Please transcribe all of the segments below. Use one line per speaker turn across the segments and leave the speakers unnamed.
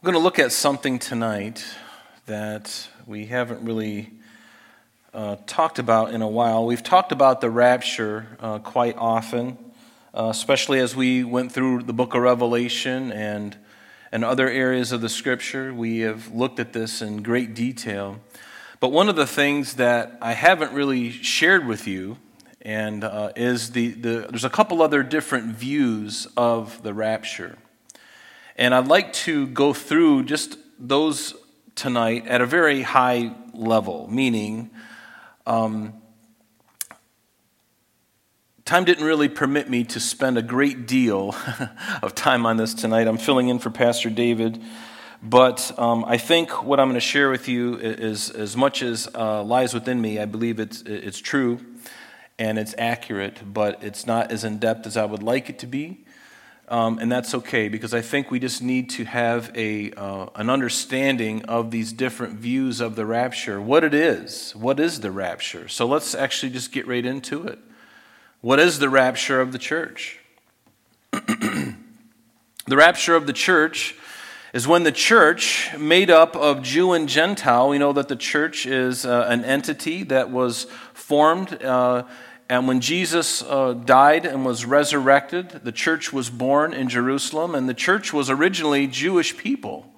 I'm going to look at something tonight that we haven't really uh, talked about in a while. We've talked about the rapture uh, quite often, uh, especially as we went through the book of Revelation and, and other areas of the scripture. We have looked at this in great detail. But one of the things that I haven't really shared with you and uh, is the, the there's a couple other different views of the rapture. And I'd like to go through just those tonight at a very high level, meaning um, time didn't really permit me to spend a great deal of time on this tonight. I'm filling in for Pastor David. But um, I think what I'm going to share with you is as much as uh, lies within me, I believe it's, it's true and it's accurate, but it's not as in depth as I would like it to be. Um, and that's okay because I think we just need to have a, uh, an understanding of these different views of the rapture, what it is. What is the rapture? So let's actually just get right into it. What is the rapture of the church? the rapture of the church is when the church, made up of Jew and Gentile, we know that the church is uh, an entity that was formed. Uh, and when Jesus uh, died and was resurrected, the church was born in Jerusalem, and the church was originally Jewish people.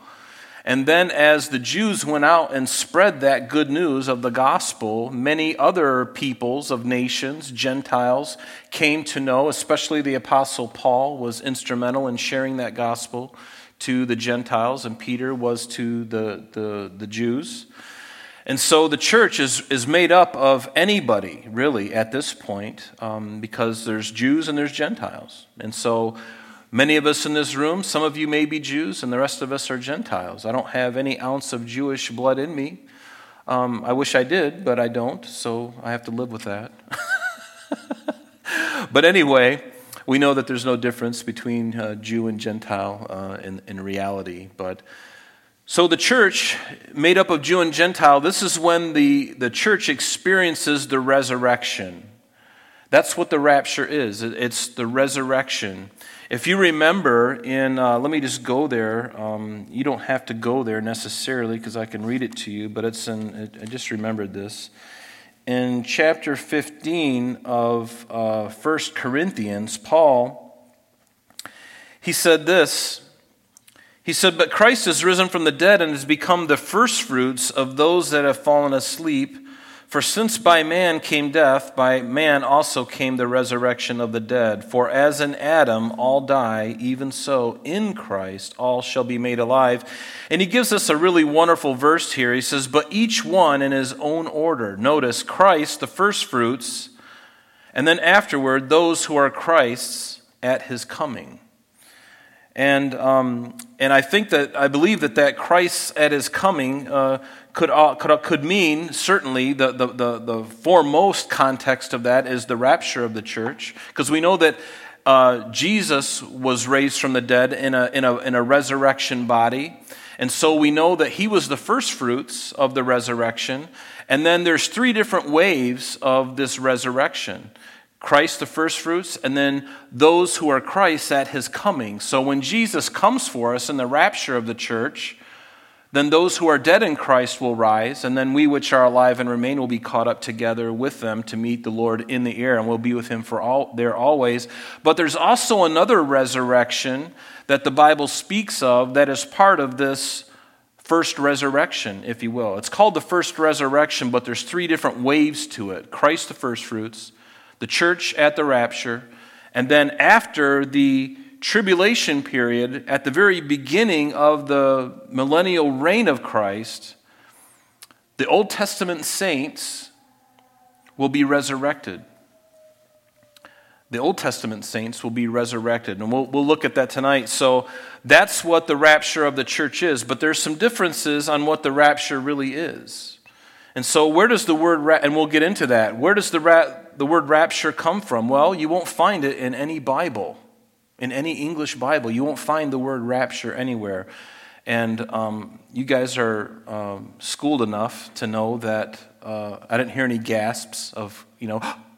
And then, as the Jews went out and spread that good news of the gospel, many other peoples of nations, Gentiles, came to know, especially the Apostle Paul was instrumental in sharing that gospel to the Gentiles, and Peter was to the, the, the Jews. And so the church is, is made up of anybody, really, at this point, um, because there's Jews and there's Gentiles. And so many of us in this room, some of you may be Jews, and the rest of us are Gentiles. I don't have any ounce of Jewish blood in me. Um, I wish I did, but I don't, so I have to live with that. but anyway, we know that there's no difference between uh, Jew and Gentile uh, in, in reality. But so, the church, made up of Jew and Gentile, this is when the, the church experiences the resurrection. That's what the rapture is it's the resurrection. If you remember, in, uh, let me just go there. Um, you don't have to go there necessarily because I can read it to you, but it's in, I just remembered this. In chapter 15 of uh, 1 Corinthians, Paul, he said this. He said, But Christ is risen from the dead and has become the firstfruits of those that have fallen asleep. For since by man came death, by man also came the resurrection of the dead. For as in Adam all die, even so in Christ all shall be made alive. And he gives us a really wonderful verse here. He says, But each one in his own order. Notice Christ, the firstfruits, and then afterward, those who are Christ's at his coming. And, um, and I think that, I believe that that Christ at his coming uh, could, uh, could, uh, could mean, certainly, the, the, the, the, foremost context of that is the rapture of the church. Because we know that uh, Jesus was raised from the dead in a, in, a, in a resurrection body. And so we know that he was the first fruits of the resurrection. And then there's three different waves of this resurrection. Christ the firstfruits, and then those who are Christ at his coming. So when Jesus comes for us in the rapture of the church, then those who are dead in Christ will rise, and then we which are alive and remain will be caught up together with them to meet the Lord in the air, and we'll be with him for all there always. But there's also another resurrection that the Bible speaks of that is part of this first resurrection, if you will. It's called the first resurrection, but there's three different waves to it. Christ the firstfruits, the church at the rapture, and then after the tribulation period, at the very beginning of the millennial reign of Christ, the Old Testament saints will be resurrected. The Old Testament saints will be resurrected. And we'll, we'll look at that tonight. So that's what the rapture of the church is. But there's some differences on what the rapture really is. And so, where does the word, ra- and we'll get into that, where does the, ra- the word rapture come from? Well, you won't find it in any Bible, in any English Bible. You won't find the word rapture anywhere. And um, you guys are um, schooled enough to know that uh, I didn't hear any gasps of, you know,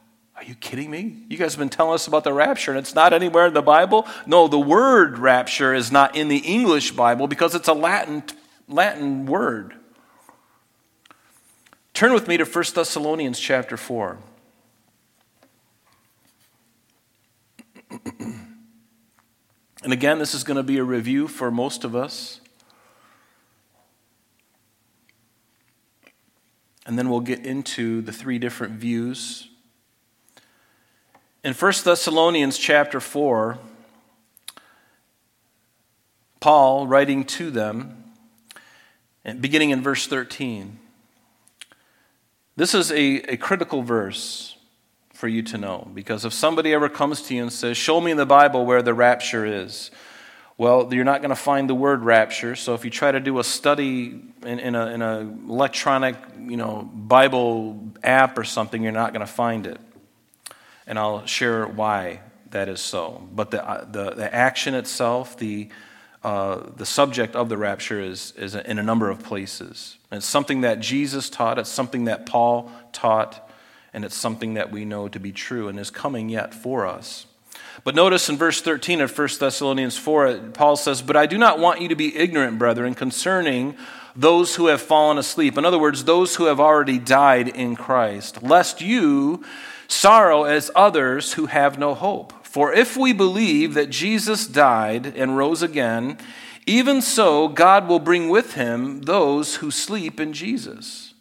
Are you kidding me? You guys have been telling us about the rapture and it's not anywhere in the Bible? No, the word rapture is not in the English Bible because it's a Latin, Latin word. Turn with me to 1 Thessalonians chapter 4. and again, this is going to be a review for most of us. And then we'll get into the three different views in 1 Thessalonians chapter 4, Paul writing to them, beginning in verse 13. This is a, a critical verse for you to know because if somebody ever comes to you and says, Show me in the Bible where the rapture is, well, you're not going to find the word rapture. So if you try to do a study in, in an in electronic you know, Bible app or something, you're not going to find it and I'll share why that is so. But the, the, the action itself, the, uh, the subject of the rapture is, is in a number of places. And it's something that Jesus taught, it's something that Paul taught, and it's something that we know to be true and is coming yet for us. But notice in verse 13 of 1 Thessalonians 4, Paul says, But I do not want you to be ignorant, brethren, concerning those who have fallen asleep. In other words, those who have already died in Christ, lest you sorrow as others who have no hope. For if we believe that Jesus died and rose again, even so God will bring with him those who sleep in Jesus.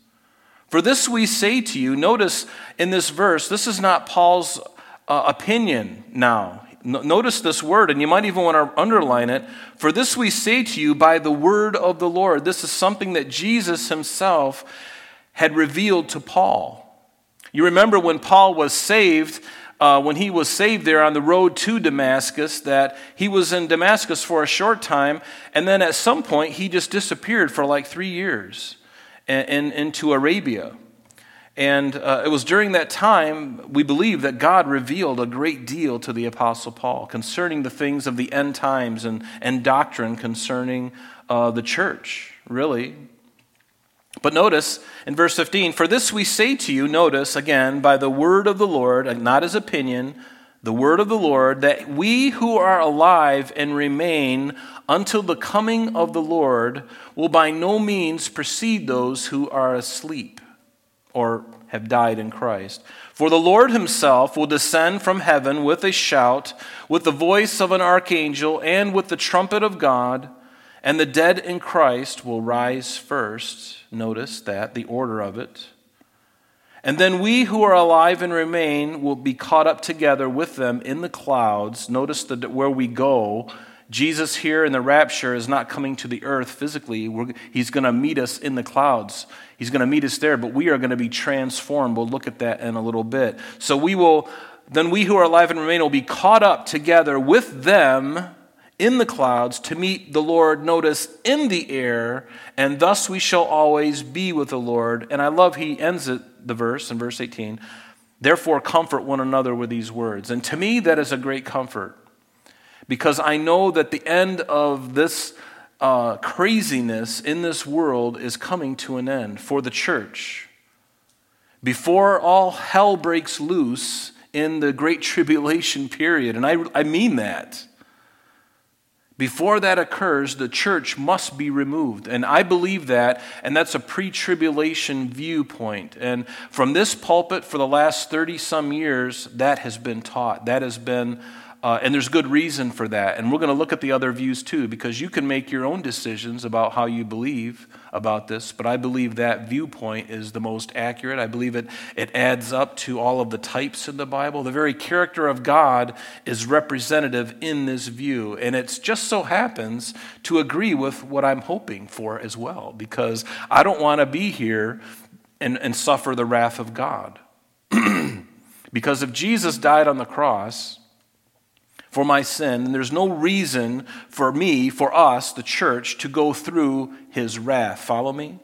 For this we say to you, notice in this verse, this is not Paul's uh, opinion now. Notice this word, and you might even want to underline it. For this we say to you by the word of the Lord. This is something that Jesus himself had revealed to Paul. You remember when Paul was saved, uh, when he was saved there on the road to Damascus, that he was in Damascus for a short time, and then at some point he just disappeared for like three years and, and into Arabia. And uh, it was during that time, we believe, that God revealed a great deal to the Apostle Paul concerning the things of the end times and, and doctrine concerning uh, the church, really, but notice in verse 15, for this we say to you, notice again, by the word of the Lord, not his opinion, the word of the Lord, that we who are alive and remain until the coming of the Lord will by no means precede those who are asleep or have died in Christ. For the Lord himself will descend from heaven with a shout, with the voice of an archangel, and with the trumpet of God and the dead in Christ will rise first. Notice that, the order of it. And then we who are alive and remain will be caught up together with them in the clouds. Notice that where we go, Jesus here in the rapture is not coming to the earth physically. We're, he's going to meet us in the clouds. He's going to meet us there, but we are going to be transformed. We'll look at that in a little bit. So we will, then we who are alive and remain will be caught up together with them in the clouds to meet the Lord, notice, in the air, and thus we shall always be with the Lord. And I love he ends it, the verse in verse 18. Therefore, comfort one another with these words. And to me, that is a great comfort because I know that the end of this uh, craziness in this world is coming to an end for the church. Before all hell breaks loose in the Great Tribulation period, and I, I mean that. Before that occurs, the church must be removed. And I believe that, and that's a pre tribulation viewpoint. And from this pulpit for the last 30 some years, that has been taught. That has been uh, and there's good reason for that. And we're going to look at the other views too, because you can make your own decisions about how you believe about this. But I believe that viewpoint is the most accurate. I believe it, it adds up to all of the types in the Bible. The very character of God is representative in this view. And it just so happens to agree with what I'm hoping for as well, because I don't want to be here and, and suffer the wrath of God. because if Jesus died on the cross, for my sin, and there's no reason for me, for us, the church, to go through his wrath. Follow me?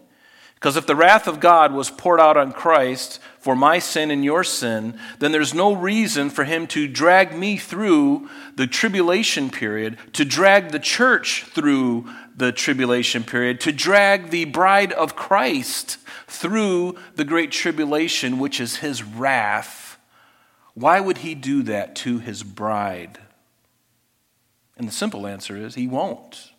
Because if the wrath of God was poured out on Christ for my sin and your sin, then there's no reason for him to drag me through the tribulation period, to drag the church through the tribulation period, to drag the bride of Christ through the great tribulation, which is his wrath Why would he do that to his bride? And the simple answer is he won't.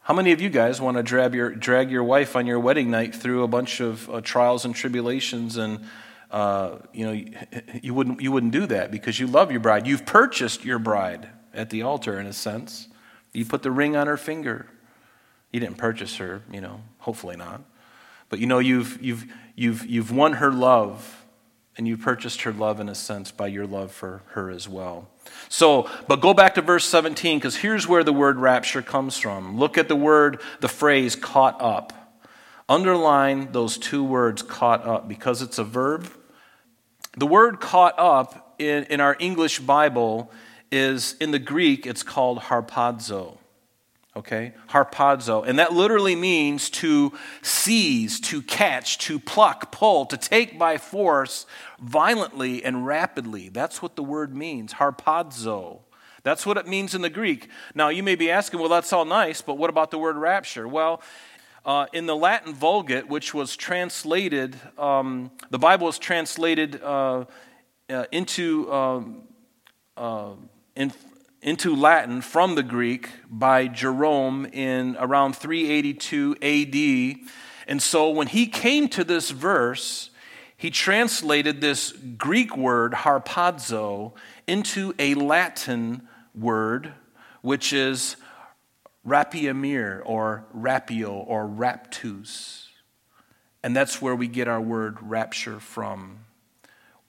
How many of you guys want to drag your, drag your wife on your wedding night through a bunch of uh, trials and tribulations and uh, you know you wouldn't, you wouldn't do that because you love your bride. You've purchased your bride at the altar in a sense. You put the ring on her finger. You didn't purchase her, you know, hopefully not. But you know, you've, you've, you've, you've won her love, and you purchased her love in a sense by your love for her as well. So, but go back to verse 17, because here's where the word rapture comes from. Look at the word, the phrase caught up. Underline those two words, caught up, because it's a verb. The word caught up in, in our English Bible is, in the Greek, it's called harpazo okay? Harpazo. And that literally means to seize, to catch, to pluck, pull, to take by force violently and rapidly. That's what the word means, harpazo. That's what it means in the Greek. Now, you may be asking, well, that's all nice, but what about the word rapture? Well, uh, in the Latin Vulgate, which was translated, um, the Bible was translated uh, uh, into um, uh, in, into Latin from the Greek by Jerome in around 382 AD. And so when he came to this verse, he translated this Greek word, harpazo, into a Latin word, which is rapiemur or rapio or raptus. And that's where we get our word rapture from.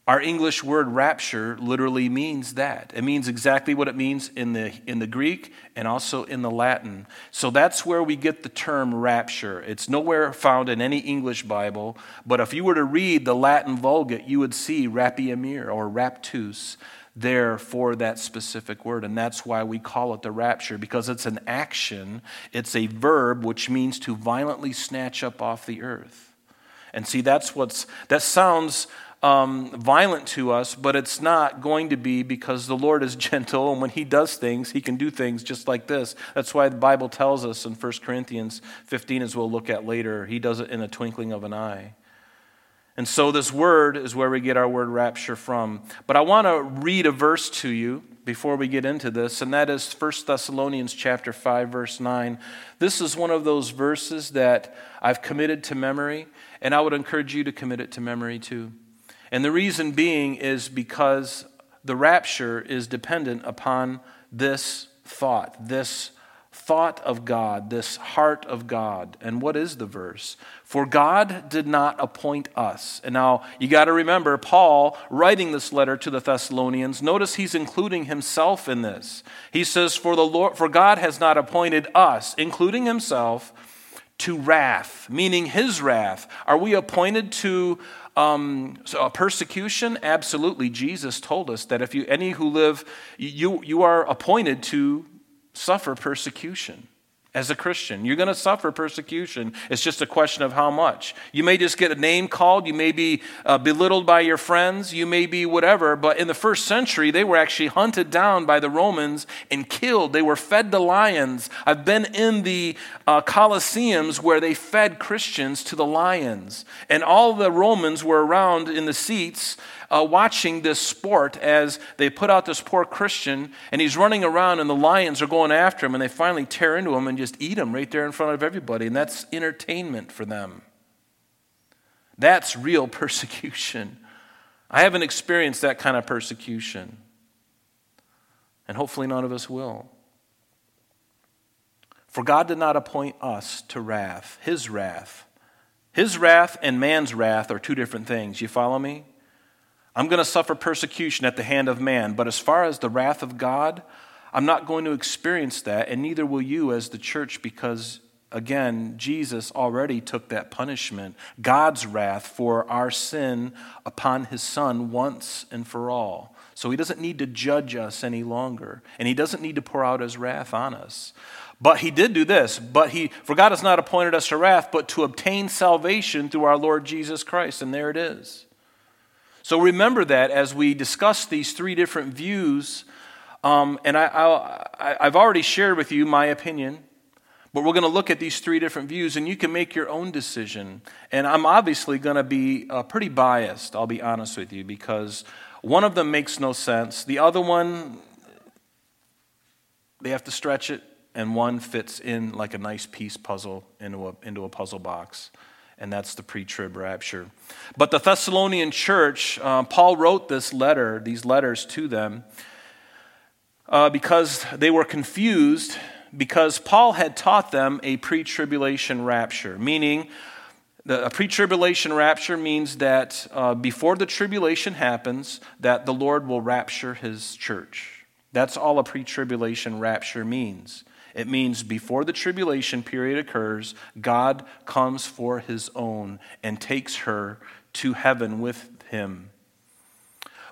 Our English word rapture literally means that. It means exactly what it means in the, in the Greek and also in the Latin. So that's where we get the term rapture. It's nowhere found in any English Bible, but if you were to read the Latin Vulgate, you would see rapiemur or raptus there for that specific word. And that's why we call it the rapture, because it's an action, it's a verb, which means to violently snatch up off the earth. And see, that's what's, that sounds um, violent to us, but it's not going to be because the Lord is gentle, and when He does things, He can do things just like this. That's why the Bible tells us in 1 Corinthians 15, as we'll look at later, He does it in a twinkling of an eye. And so, this word is where we get our word rapture from. But I want to read a verse to you before we get into this, and that is 1 Thessalonians chapter 5, verse 9. This is one of those verses that I've committed to memory, and I would encourage you to commit it to memory too. And the reason being is because the rapture is dependent upon this thought, this thought of God, this heart of God. And what is the verse? For God did not appoint us. And now you got to remember, Paul writing this letter to the Thessalonians, notice he's including himself in this. He says, For the Lord, for God has not appointed us, including himself, to wrath, meaning his wrath. Are we appointed to um, so a persecution, absolutely. Jesus told us that if you any who live, you you are appointed to suffer persecution as a Christian. You're going to suffer persecution. It's just a question of how much. You may just get a name called. You may be uh, belittled by your friends. You may be whatever. But in the first century, they were actually hunted down by the Romans and killed. They were fed to lions. I've been in the uh, Colosseums where they fed Christians to the lions. And all the Romans were around in the seats uh, watching this sport as they put out this poor Christian, and he's running around, and the lions are going after him, and they finally tear into him and just eat him right there in front of everybody. And that's entertainment for them. That's real persecution. I haven't experienced that kind of persecution. And hopefully none of us will. For God did not appoint us to wrath, His wrath. His wrath and man's wrath are two different things. You follow me? I'm going to suffer persecution at the hand of man, but as far as the wrath of God, I'm not going to experience that, and neither will you as the church, because again, Jesus already took that punishment, God's wrath for our sin upon his Son once and for all. So he doesn't need to judge us any longer, and he doesn't need to pour out his wrath on us. But he did do this. But he, for God has not appointed us to wrath, but to obtain salvation through our Lord Jesus Christ. And there it is. So remember that as we discuss these three different views, um, and I, have already shared with you my opinion, But we're going to look at these three different views, and you can make your own decision. And I'm obviously going to be uh, pretty biased, I'll be honest with you, because one of them makes no sense. The other one, they have to stretch it, and one fits in like a nice piece puzzle into a, into a puzzle box. And that's the pre trib rapture. But the Thessalonian church, uh, Paul wrote this letter, these letters to them, uh, because they were confused because Paul had taught them a pre tribulation rapture, meaning the, a pre tribulation rapture means that uh, before the tribulation happens, that the Lord will rapture his church. That's all a pre tribulation rapture means. It means before the tribulation period occurs, God comes for his own and takes her to heaven with him.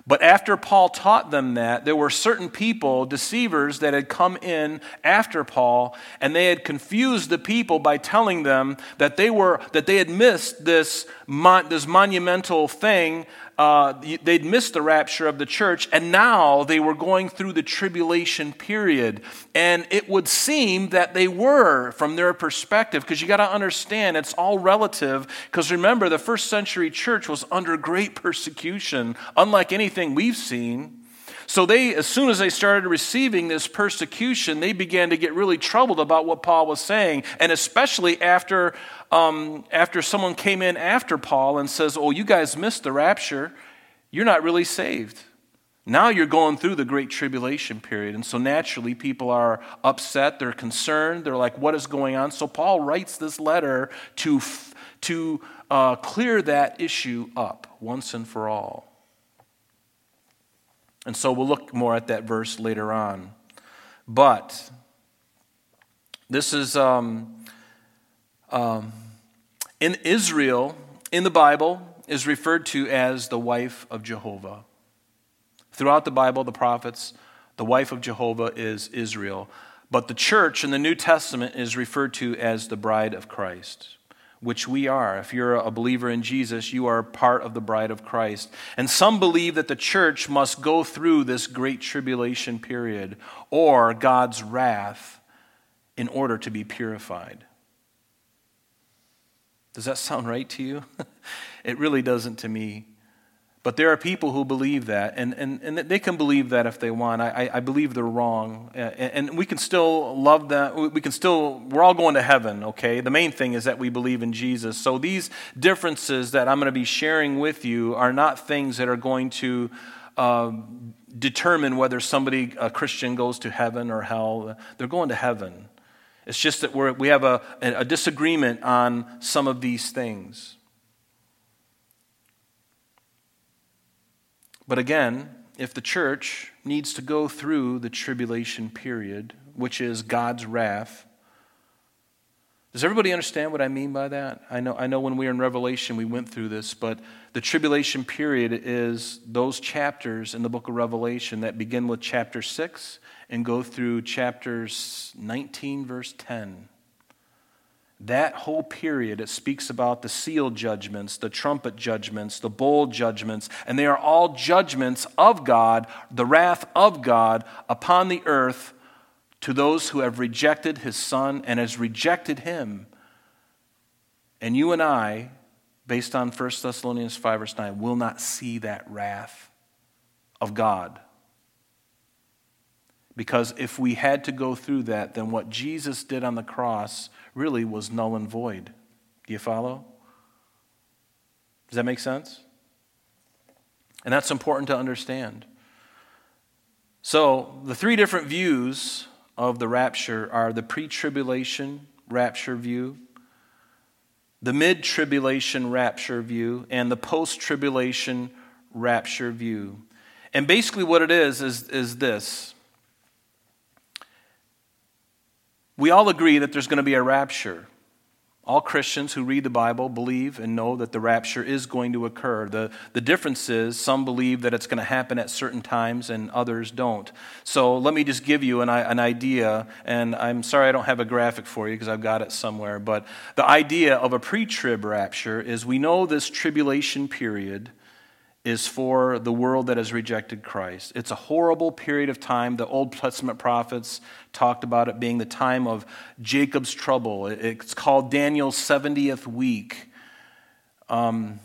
But after Paul taught them that, there were certain people, deceivers, that had come in after Paul, and they had confused the people by telling them that they were that they had missed this, mon, this monumental thing uh, they'd missed the rapture of the church, and now they were going through the tribulation period. And it would seem that they were from their perspective, because you got to understand it's all relative. Because remember, the first century church was under great persecution, unlike anything we've seen. So they, as soon as they started receiving this persecution, they began to get really troubled about what Paul was saying, and especially after um, after someone came in after Paul and says, "Oh, you guys missed the rapture. You're not really saved." Now you're going through the great tribulation period. And so naturally, people are upset. They're concerned. They're like, what is going on? So Paul writes this letter to, to uh, clear that issue up once and for all. And so we'll look more at that verse later on. But this is um, um, in Israel, in the Bible, is referred to as the wife of Jehovah. Throughout the Bible, the prophets, the wife of Jehovah is Israel. But the church in the New Testament is referred to as the bride of Christ which we are. If you're a believer in Jesus, you are part of the bride of Christ. And some believe that the church must go through this great tribulation period or God's wrath in order to be purified. Does that sound right to you? it really doesn't to me. But there are people who believe that, and, and, and they can believe that if they want. I, I believe they're wrong. And, and we can still love them. We can still, we're all going to heaven, okay? The main thing is that we believe in Jesus. So these differences that I'm going to be sharing with you are not things that are going to uh, determine whether somebody, a Christian, goes to heaven or hell. They're going to heaven. It's just that we're, we have a, a disagreement on some of these things. But again, if the church needs to go through the tribulation period, which is God's wrath, does everybody understand what I mean by that? I know, I know when we were in Revelation, we went through this, but the tribulation period is those chapters in the book of Revelation that begin with chapter 6 and go through chapters 19, verse 10. That whole period, it speaks about the seal judgments, the trumpet judgments, the bowl judgments, and they are all judgments of God, the wrath of God upon the earth to those who have rejected his son and has rejected him. And you and I, based on 1 Thessalonians 5, verse 9, will not see that wrath of God. Because if we had to go through that, then what Jesus did on the cross really was null and void. Do you follow? Does that make sense? And that's important to understand. So, the three different views of the rapture are the pre tribulation rapture view, the mid tribulation rapture view, and the post tribulation rapture view. And basically, what it is, is, is this We all agree that there's going to be a rapture. All Christians who read the Bible believe and know that the rapture is going to occur. The, the difference is some believe that it's going to happen at certain times and others don't. So let me just give you an, an idea, and I'm sorry I don't have a graphic for you because I've got it somewhere, but the idea of a pre trib rapture is we know this tribulation period is for the world that has rejected Christ. It's a horrible period of time. The Old Testament prophets talked about it being the time of Jacob's trouble. It's called Daniel's 70th week. Um,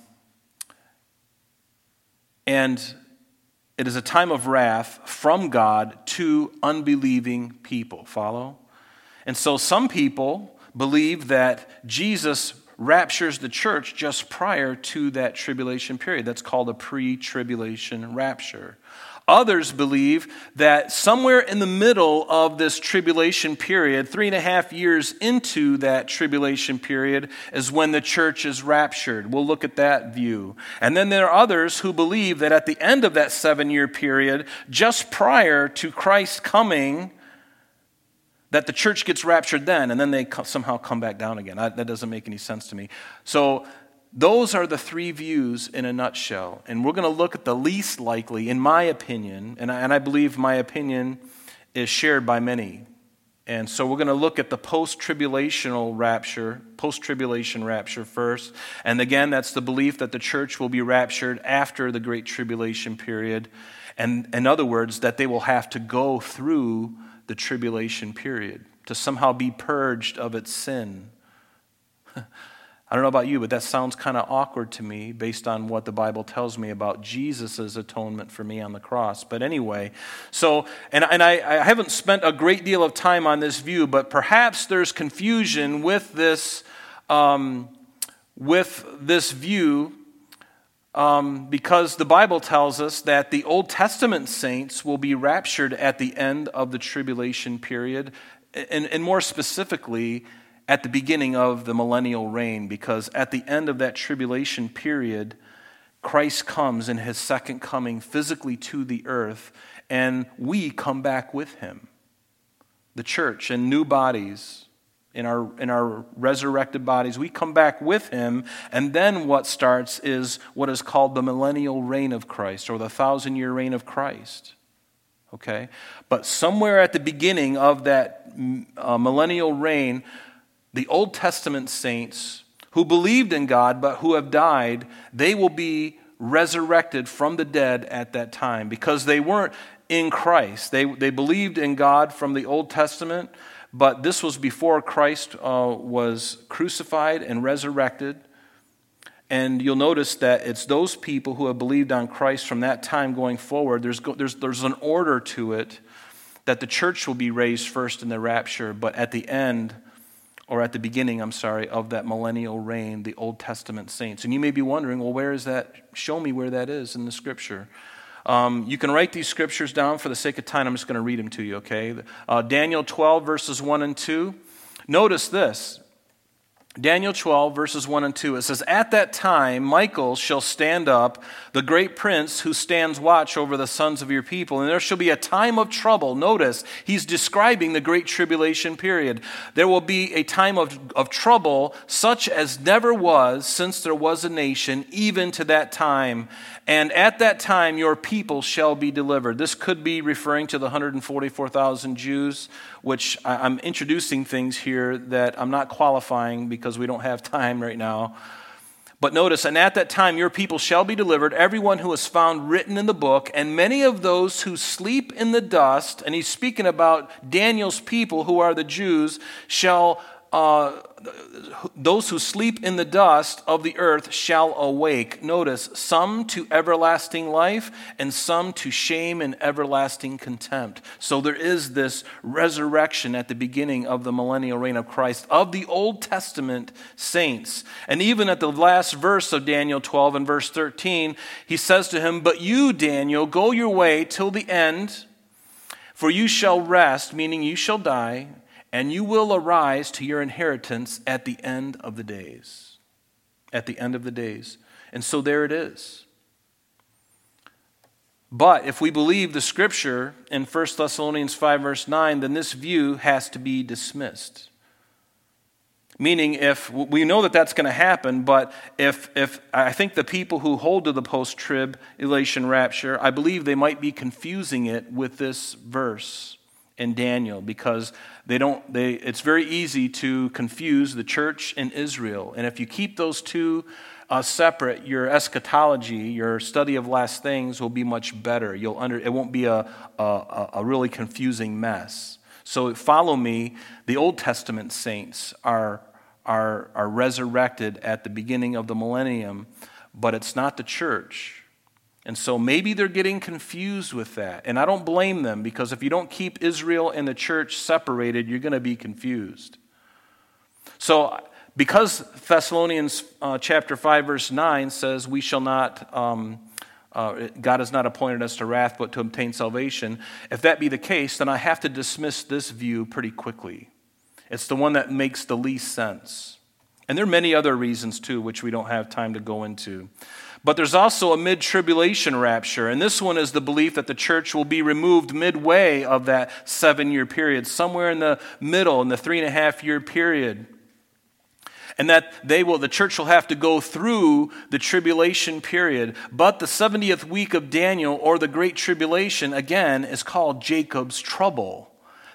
and it is a time of wrath from God to unbelieving people. Follow? And so some people believe that Jesus raptures the church just prior to that tribulation period. That's called a pre tribulation rapture. Others believe that somewhere in the middle of this tribulation period, three and a half years into that tribulation period, is when the church is raptured. We'll look at that view. And then there are others who believe that at the end of that seven year period, just prior to Christ's coming, that the church gets raptured then and then they somehow come back down again. that doesn't make any sense to me. So, those are the three views in a nutshell. And we're going to look at the least likely, in my opinion, and I, and I believe my opinion is shared by many. And so we're going to look at the post tribulational rapture, post tribulation rapture first. And again, that's the belief that the church will be raptured after the Great Tribulation period. And in other words, that they will have to go through the tribulation period, to somehow be purged of its sin. I don't know about you, but that sounds kind of awkward to me based on what the Bible tells me about Jesus' atonement for me on the cross. But anyway, so, and, and I, I haven't spent a great deal of time on this view, but perhaps there's confusion with this, um, with this view um, because the Bible tells us that the Old Testament saints will be raptured at the end of the tribulation period, and, and more specifically, at the beginning of the millennial reign, because at the end of that tribulation period, Christ comes in his second coming physically to the earth, and we come back with him. The church in new bodies, in our, in our resurrected bodies. We come back with him, and then what starts is what is called the millennial reign of Christ or the thousand year reign of Christ. Okay? But somewhere at the beginning of that uh, millennial reign, the Old Testament saints who believed in God but who have died, they will be resurrected from the dead at that time because they weren't in Christ. They, they believed in God from the Old Testament, but this was before Christ uh, was crucified and resurrected. And you'll notice that it's those people who have believed on Christ from that time going forward. There's, there's, there's an order to it that the church will be raised first in the rapture, but at the end, or at the beginning, I'm sorry, of that millennial reign, the Old Testament saints. And you may be wondering, well, where is that? Show me where that is in the scripture. Um, you can write these scriptures down for the sake of time. I'm just going to read them to you, okay? Uh, Daniel 12, verses 1 and 2. Notice this Daniel 12, verses 1 and 2. It says, At that time, Michael shall stand up, the great prince who stands watch over the sons of your people, and there shall be a time of trouble. Notice, he's describing the great tribulation period. There will be a time of, of trouble such as never was since there was a nation, even to that time. And at that time, your people shall be delivered. This could be referring to the 144,000 Jews, which I'm introducing things here that I'm not qualifying because we don't have time right now. But notice, and at that time your people shall be delivered, everyone who is found written in the book, and many of those who sleep in the dust, and he's speaking about Daniel's people who are the Jews, shall uh, those who sleep in the dust of the earth shall awake. Notice, some to everlasting life and some to shame and everlasting contempt. So there is this resurrection at the beginning of the millennial reign of Christ of the Old Testament saints. And even at the last verse of Daniel 12 and verse 13, he says to him, But you, Daniel, go your way till the end, for you shall rest, meaning you shall die and you will arise to your inheritance at the end of the days. At the end of the days. And so there it is. But if we believe the scripture in 1 Thessalonians 5, verse 9, then this view has to be dismissed. Meaning, if we know that that's going to happen, but if, if I think the people who hold to the post tribulation rapture, I believe they might be confusing it with this verse in Daniel because they don't, they, it's very easy to confuse the church and Israel. And if you keep those two uh, separate, your eschatology, your study of last things will be much better. You'll under, it won't be a, a, a really confusing mess. So follow me. The Old Testament saints are, are, are resurrected at the beginning of the millennium, but it's not the church. And so maybe they're getting confused with that. And I don't blame them because if you don't keep Israel and the church separated, you're going to be confused. So, because Thessalonians uh, chapter 5, verse 9 says, We shall not. Um, uh, God has not appointed us to wrath, but to obtain salvation. If that be the case, then I have to dismiss this view pretty quickly. It's the one that makes the least sense. And there are many other reasons, too, which we don't have time to go into. But there's also a mid tribulation rapture, and this one is the belief that the church will be removed midway of that seven year period, somewhere in the middle, in the three and a half year period. And that they will the church will have to go through the tribulation period. But the 70th week of daniel or the great tribulation again is called jacob's trouble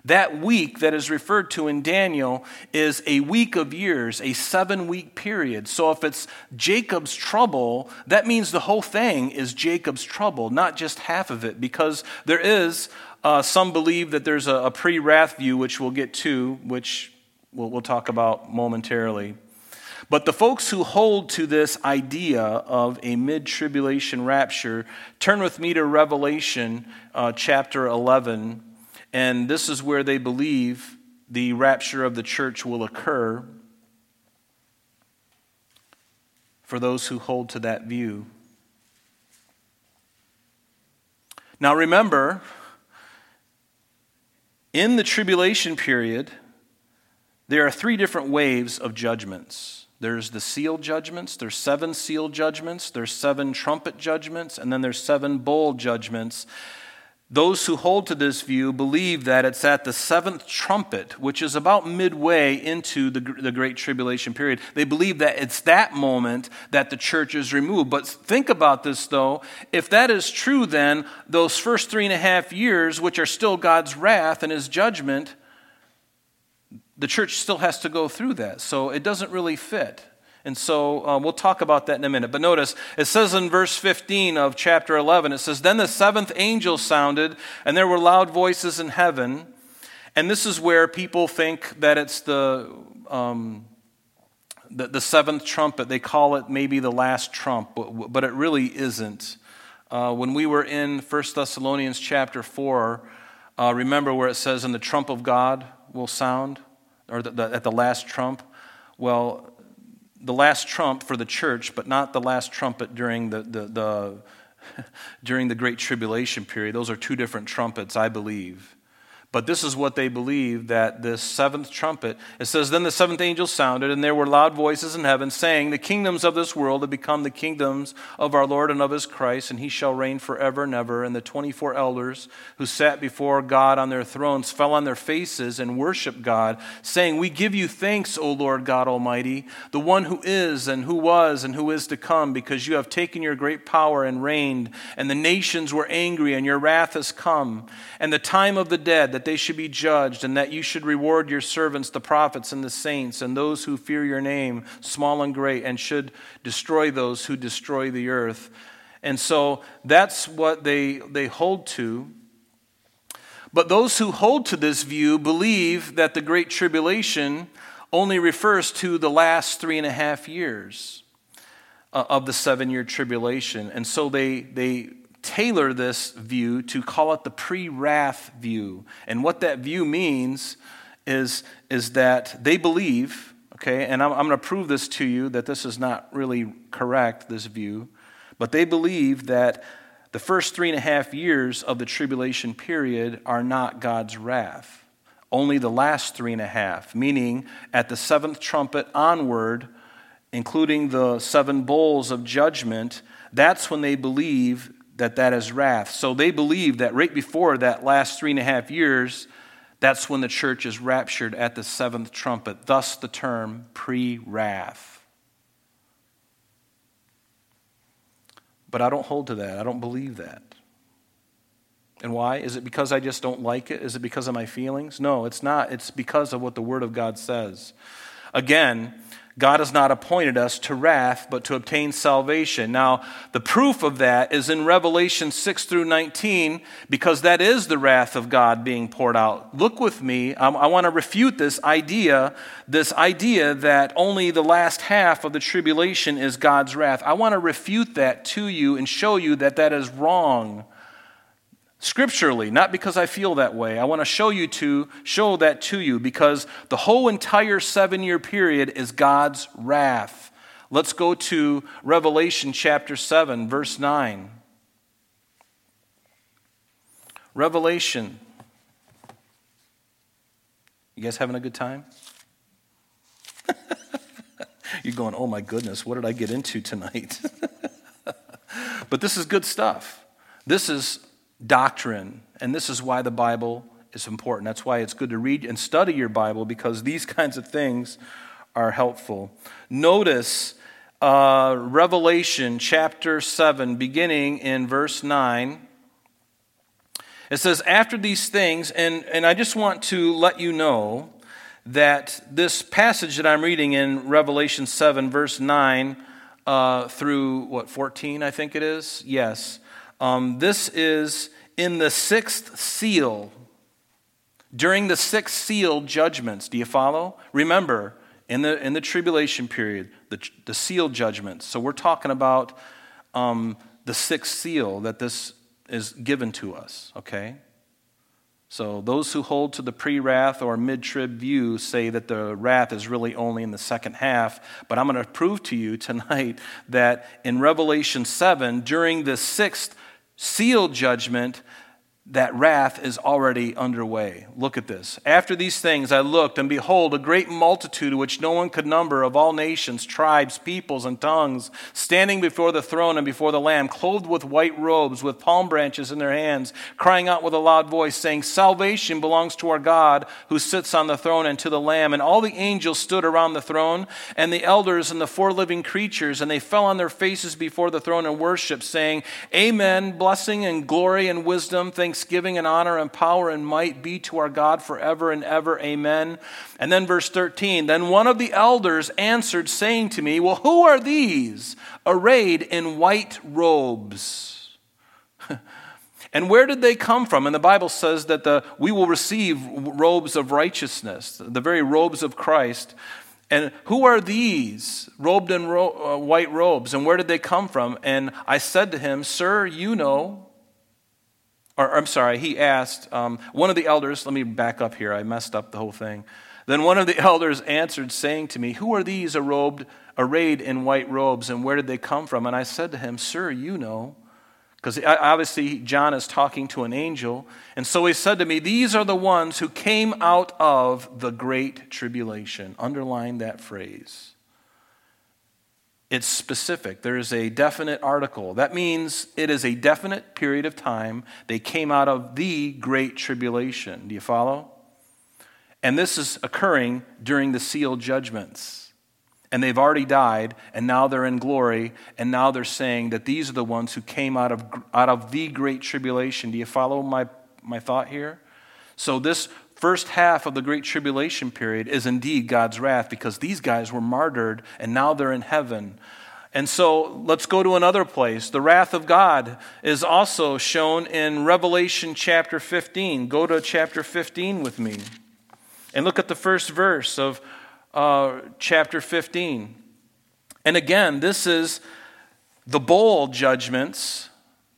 that week that is referred to in Daniel is a week of years, a seven week period. So if it's Jacob's trouble, that means the whole thing is Jacob's trouble, not just half of it, because there is, uh, some believe that there's a, a pre wrath view, which we'll get to, which we'll, we'll talk about momentarily. But the folks who hold to this idea of a mid tribulation rapture, turn with me to Revelation uh, chapter 11. And this is where they believe the rapture of the church will occur for those who hold to that view. Now remember, in the tribulation period, there are three different waves of judgments. There's the seal judgments, there's seven seal judgments, there's seven trumpet judgments, and then there's seven bowl judgments. Those who hold to this view believe that it's at the seventh trumpet, which is about midway into the, the Great Tribulation period. They believe that it's that moment that the church is removed. But think about this, though. If that is true, then those first three and a half years, which are still God's wrath and his judgment, the church still has to go through that. So it doesn't really fit. And so uh, we'll talk about that in a minute. But notice, it says in verse 15 of chapter 11, it says, Then the seventh angel sounded, and there were loud voices in heaven. And this is where people think that it's the, um, the, the, seventh trumpet. They call it maybe the last trump, but, but it really isn't. Uh, when we were in 1 Thessalonians chapter 4, uh, remember where it says, And the trump of God will sound? or the, the, at the last trump? Well, the last trump for the church, but not the last trumpet during the, the, the during the Great Tribulation period. Those are two different trumpets, I believe. But this is what they believe that this seventh trumpet, it says, Then the seventh angel sounded, and there were loud voices in heaven saying, The kingdoms of this world have become the kingdoms of our Lord and of his Christ, and he shall reign forever and ever. And the 24 elders who sat before God on their thrones fell on their faces and worshiped God, saying, We give you thanks, O Lord God Almighty, the one who is, and who was, and who is to come, because you have taken your great power and reigned, and the nations were angry, and your wrath has come, and the time of the dead, they should be judged, and that you should reward your servants, the prophets and the saints, and those who fear your name, small and great, and should destroy those who destroy the earth. And so that's what they, they hold to. But those who hold to this view believe that the Great Tribulation only refers to the last three and a half years uh, of the seven year tribulation. And so they, they tailor this view to call it the pre wrath view. And what that view means is, is that they believe, okay, and I'm, I'm going to prove this to you that this is not really correct, this view, but they believe that the first three and a half years of the tribulation period are not God's wrath. Only the last three and a half, meaning at the seventh trumpet onward, including the seven bowls of judgment, that's when they believe that that is wrath. So they believe that right before that last three and a half years, that's when the church is raptured at the seventh trumpet, thus the term pre wrath. But I don't hold to that. I don't believe that. And why? Is it because I just don't like it? Is it because of my feelings? No, it's not. It's because of what the Word of God says. Again, God has not appointed us to wrath, but to obtain salvation. Now, the proof of that is in Revelation 6 through 19, because that is the wrath of God being poured out. Look with me. Um, I, I want to refute this idea, this idea that only the last half of the tribulation is God's wrath. I want to refute that to you and show you that that is wrong scripturally, not because I feel that way. I want to show you to show that to you because the whole entire 7-year period is God's wrath. Let's go to Revelation chapter 7 verse 9. Revelation You guys having a good time? You're going, "Oh my goodness, what did I get into tonight?" but this is good stuff. This is doctrine. And this is why the Bible is important. That's why it's good to read and study your Bible because these kinds of things are helpful. Notice uh, Revelation chapter 7, beginning in verse 9. It says, After these things, and, and I just want to let you know that this passage that I'm reading in Revelation 7, verse 9 uh, through what, 14, I think it is? Yes. Um, this is in the sixth seal, during the sixth seal judgments. Do you follow? Remember, in the, in the tribulation period, the, the seal judgments. So we're talking about um, the sixth seal that this is given to us, okay? So those who hold to the pre wrath or mid trib view say that the wrath is really only in the second half. But I'm going to prove to you tonight that in Revelation 7, during the sixth seal judgment, that wrath is already underway. Look at this. After these things I looked, and behold, a great multitude which no one could number of all nations, tribes, peoples, and tongues, standing before the throne and before the Lamb, clothed with white robes, with palm branches in their hands, crying out with a loud voice, saying, Salvation belongs to our God who sits on the throne and to the Lamb. And all the angels stood around the throne, and the elders and the four living creatures, and they fell on their faces before the throne and worshiped, saying, Amen, blessing and glory and wisdom, thanks thanksgiving and honor and power and might be to our God forever and ever. Amen. And then verse 13 Then one of the elders answered, saying to me, Well, who are these arrayed in white robes? And where did they come from? And the Bible says that the, we will receive robes of righteousness, the very robes of Christ. And who are these robed in ro- uh, white robes? And where did they come from? And I said to him, Sir, you know. Or, I'm sorry, he asked, um, one of the elders, let me back up here, I messed up the whole thing. Then one of the elders answered, saying to me, Who are these arrayed, arrayed in white robes, and where did they come from? And I said to him, Sir, you know. Because obviously, John is talking to an angel. And so he said to me, These are the ones who came out of the great tribulation. Underline that phrase. It's specific. There is a definite article. That means it is a definite period of time. They came out of the Great Tribulation. Do you follow? And this is occurring during the sealed judgments. And they've already died, and now they're in glory, and now they're saying that these are the ones who came out of, out of the Great Tribulation. Do you follow my, my thought here? So, this first half of the Great Tribulation period is indeed God's wrath because these guys were martyred and now they're in heaven. And so let's go to another place. The wrath of God is also shown in Revelation chapter 15. Go to chapter 15 with me and look at the first verse of uh, chapter 15. And again, this is the bowl judgments.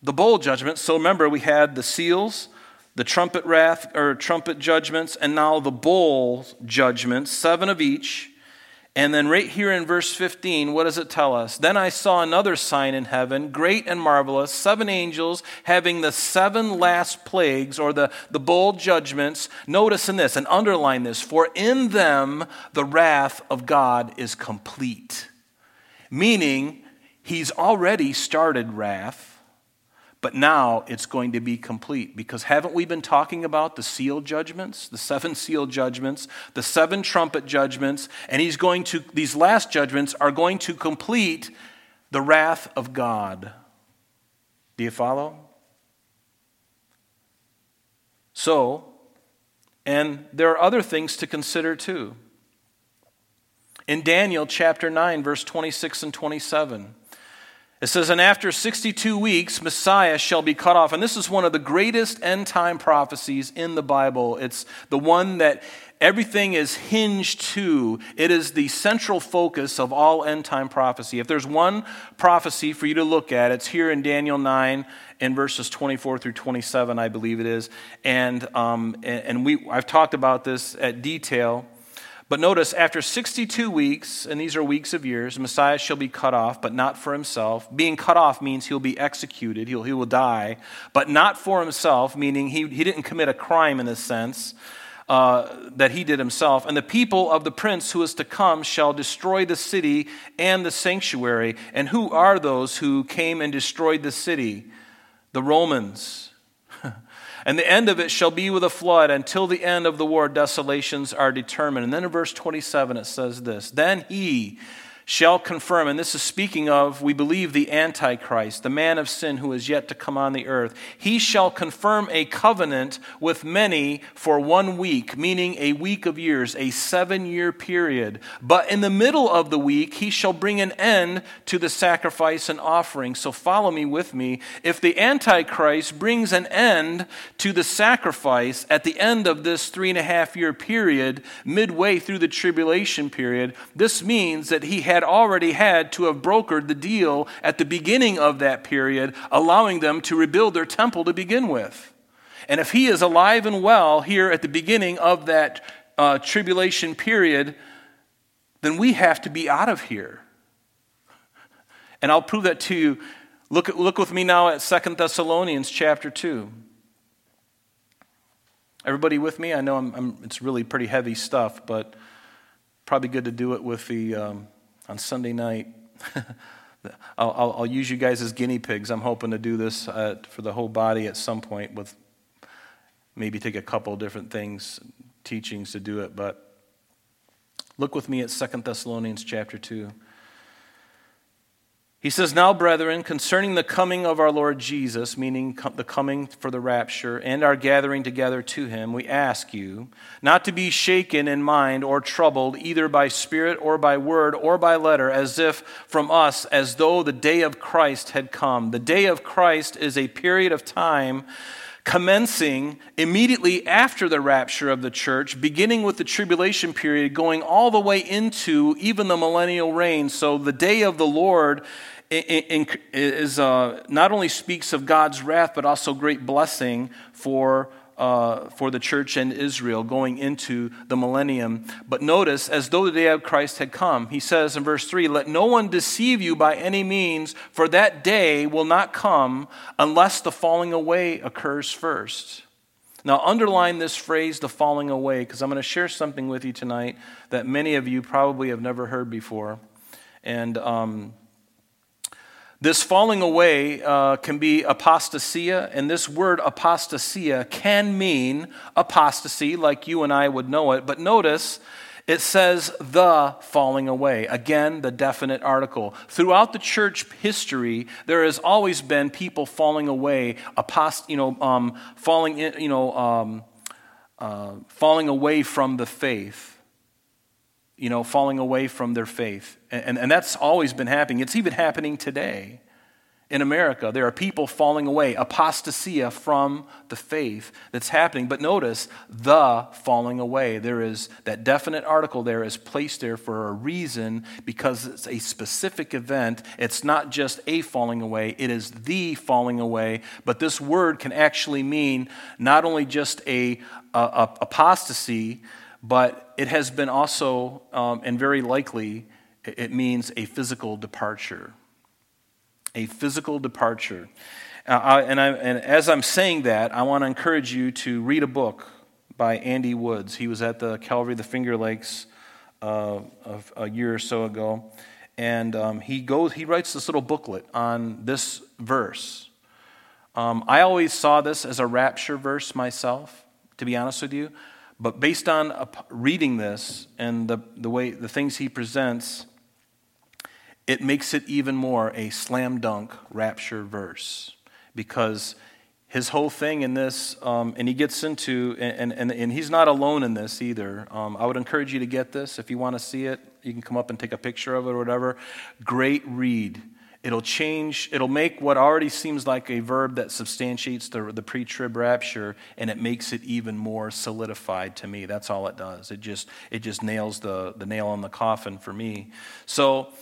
The bowl judgments. So remember, we had the seals the trumpet wrath or trumpet judgments, and now the bowl judgments, seven of each. And then, right here in verse 15, what does it tell us? Then I saw another sign in heaven, great and marvelous, seven angels having the seven last plagues or the, the bowl judgments. Notice in this and underline this for in them the wrath of God is complete. Meaning, he's already started wrath but now it's going to be complete because haven't we been talking about the seal judgments, the seven seal judgments, the seven trumpet judgments, and he's going to these last judgments are going to complete the wrath of God. Do you follow? So, and there are other things to consider too. In Daniel chapter 9, verse 26 and 27, it says, And after 62 weeks, Messiah shall be cut off. And this is one of the greatest end time prophecies in the Bible. It's the one that everything is hinged to. It is the central focus of all end time prophecy. If there's one prophecy for you to look at, it's here in Daniel 9 in verses 24 through 27, I believe it is. And, um, and we, I've talked about this at detail. But notice, after 62 weeks, and these are weeks of years, Messiah shall be cut off, but not for himself. Being cut off means he'll be executed, he'll, he will die, but not for himself, meaning he, he didn't commit a crime in this sense. Uh, that he did himself. And the people of the prince who is to come shall destroy the city and the sanctuary. And who are those who came and destroyed the city? The Romans. And the end of it shall be with a flood until the end of the war, desolations are determined. And then in verse 27, it says this Then he shall confirm, and this is speaking of, we believe, the Antichrist, the man of sin who is yet to come on the earth. He shall confirm a covenant with many for one week, meaning a week of years, a seven year period. But in the middle of the week, he shall bring an end to the sacrifice and offering. So follow me with me. If the Antichrist brings an end to the sacrifice at the end of this three and a half year period, midway through the tribulation period, this means that he has had already had to have brokered the deal at the beginning of that period, allowing them to rebuild their temple to begin with. And if he is alive and well here at the beginning of that uh, tribulation period, then we have to be out of here. And I'll prove that to you. Look, look with me now at Second Thessalonians chapter 2. Everybody with me? I know I'm, I'm, it's really pretty heavy stuff, but probably good to do it with the um, on Sunday night. I'll, I'll, I'll, use you guys as guinea pigs. I'm hoping to do this uh, for the whole body at some point with maybe take a couple different things, teachings to do it. But look with me at Second Thessalonians chapter 2. He says, Now, brethren, concerning the coming of our Lord Jesus, meaning the coming for the rapture, and our gathering together to him, we ask you not to be shaken in mind or troubled, either by spirit or by word or by letter, as if from us, as though the day of Christ had come. The day of Christ is a period of time commencing immediately after the rapture of the church, beginning with the tribulation period, going all the way into even the millennial reign. So the day of the Lord is, uh, not only speaks of God's wrath, but also great blessing for uh, for the church and Israel going into the millennium. But notice, as though the day of Christ had come, he says in verse 3 Let no one deceive you by any means, for that day will not come unless the falling away occurs first. Now, underline this phrase, the falling away, because I'm going to share something with you tonight that many of you probably have never heard before. And um, this falling away uh, can be apostasia, and this word apostasia can mean apostasy, like you and I would know it. But notice it says the falling away. Again, the definite article. Throughout the church history, there has always been people falling away, apost- you know, um, falling, in, you know, um, uh, falling away from the faith you know, falling away from their faith. And, and that's always been happening. It's even happening today in America. There are people falling away, apostasia from the faith that's happening. But notice the falling away. There is that definite article there is placed there for a reason because it's a specific event. It's not just a falling away, it is the falling away. But this word can actually mean not only just a, a, a apostasy but it has been also, um, and very likely, it means a physical departure. A physical departure. Uh, and, I, and as I'm saying that, I want to encourage you to read a book by Andy Woods. He was at the Calvary, the Finger Lakes, uh, a year or so ago, and um, he goes. He writes this little booklet on this verse. Um, I always saw this as a rapture verse myself, to be honest with you. But based on reading this and the, the way the things he presents, it makes it even more a slam dunk rapture verse because his whole thing in this, um, and he gets into, and, and, and he's not alone in this either. Um, I would encourage you to get this. If you want to see it, you can come up and take a picture of it or whatever. Great read. It'll change, it'll make what already seems like a verb that substantiates the, the pre trib rapture, and it makes it even more solidified to me. That's all it does. It just, it just nails the, the nail on the coffin for me. So,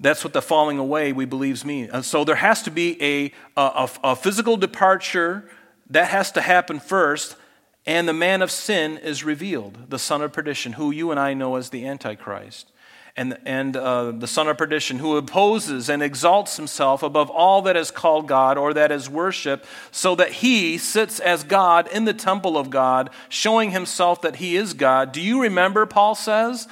that's what the falling away we believes mean. So there has to be a, a, a, physical departure that has to happen first, and the man of sin is revealed, the son of perdition, who you and I know as the Antichrist. And, and uh, the son of perdition, who opposes and exalts himself above all that is called God or that is worship, so that he sits as God in the temple of God, showing himself that he is God. Do you remember, Paul says?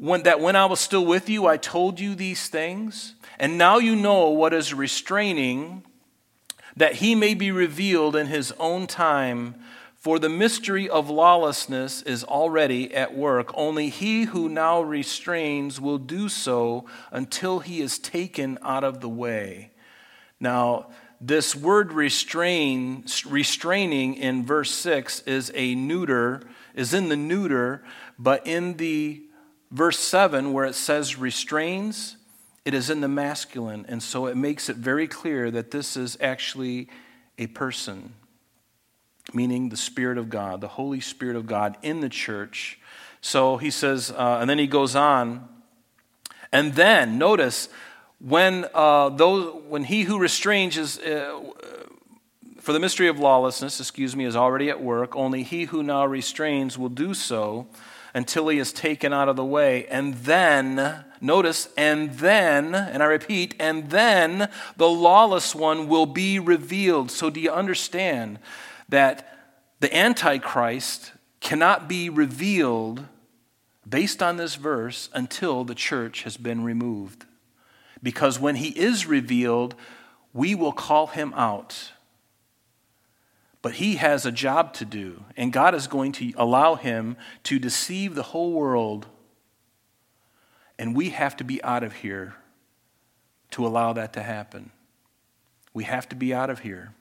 when, that when I was still with you, I told you these things, and now you know what is restraining, that he may be revealed in his own time. For the mystery of lawlessness is already at work. Only he who now restrains will do so until he is taken out of the way. Now, this word restrain, restraining in verse 6 is a neuter, is in the neuter, but in the verse 7, where it says restrains, it is in the masculine. And so it makes it very clear that this is actually a person, meaning the Spirit of God, the Holy Spirit of God in the church. So he says, uh, and then he goes on, and then notice when uh, those, when he who restrains is. Uh, for the mystery of lawlessness, excuse me, is already at work. Only he who now restrains will do so until he is taken out of the way. And then, notice, and then, and I repeat, and then the lawless one will be revealed. So, do you understand that the Antichrist cannot be revealed based on this verse until the church has been removed? Because when he is revealed, we will call him out but he has a job to do, and God is going to allow him to deceive the whole world. And we have to be out of here to allow that to happen. We have to be out of here.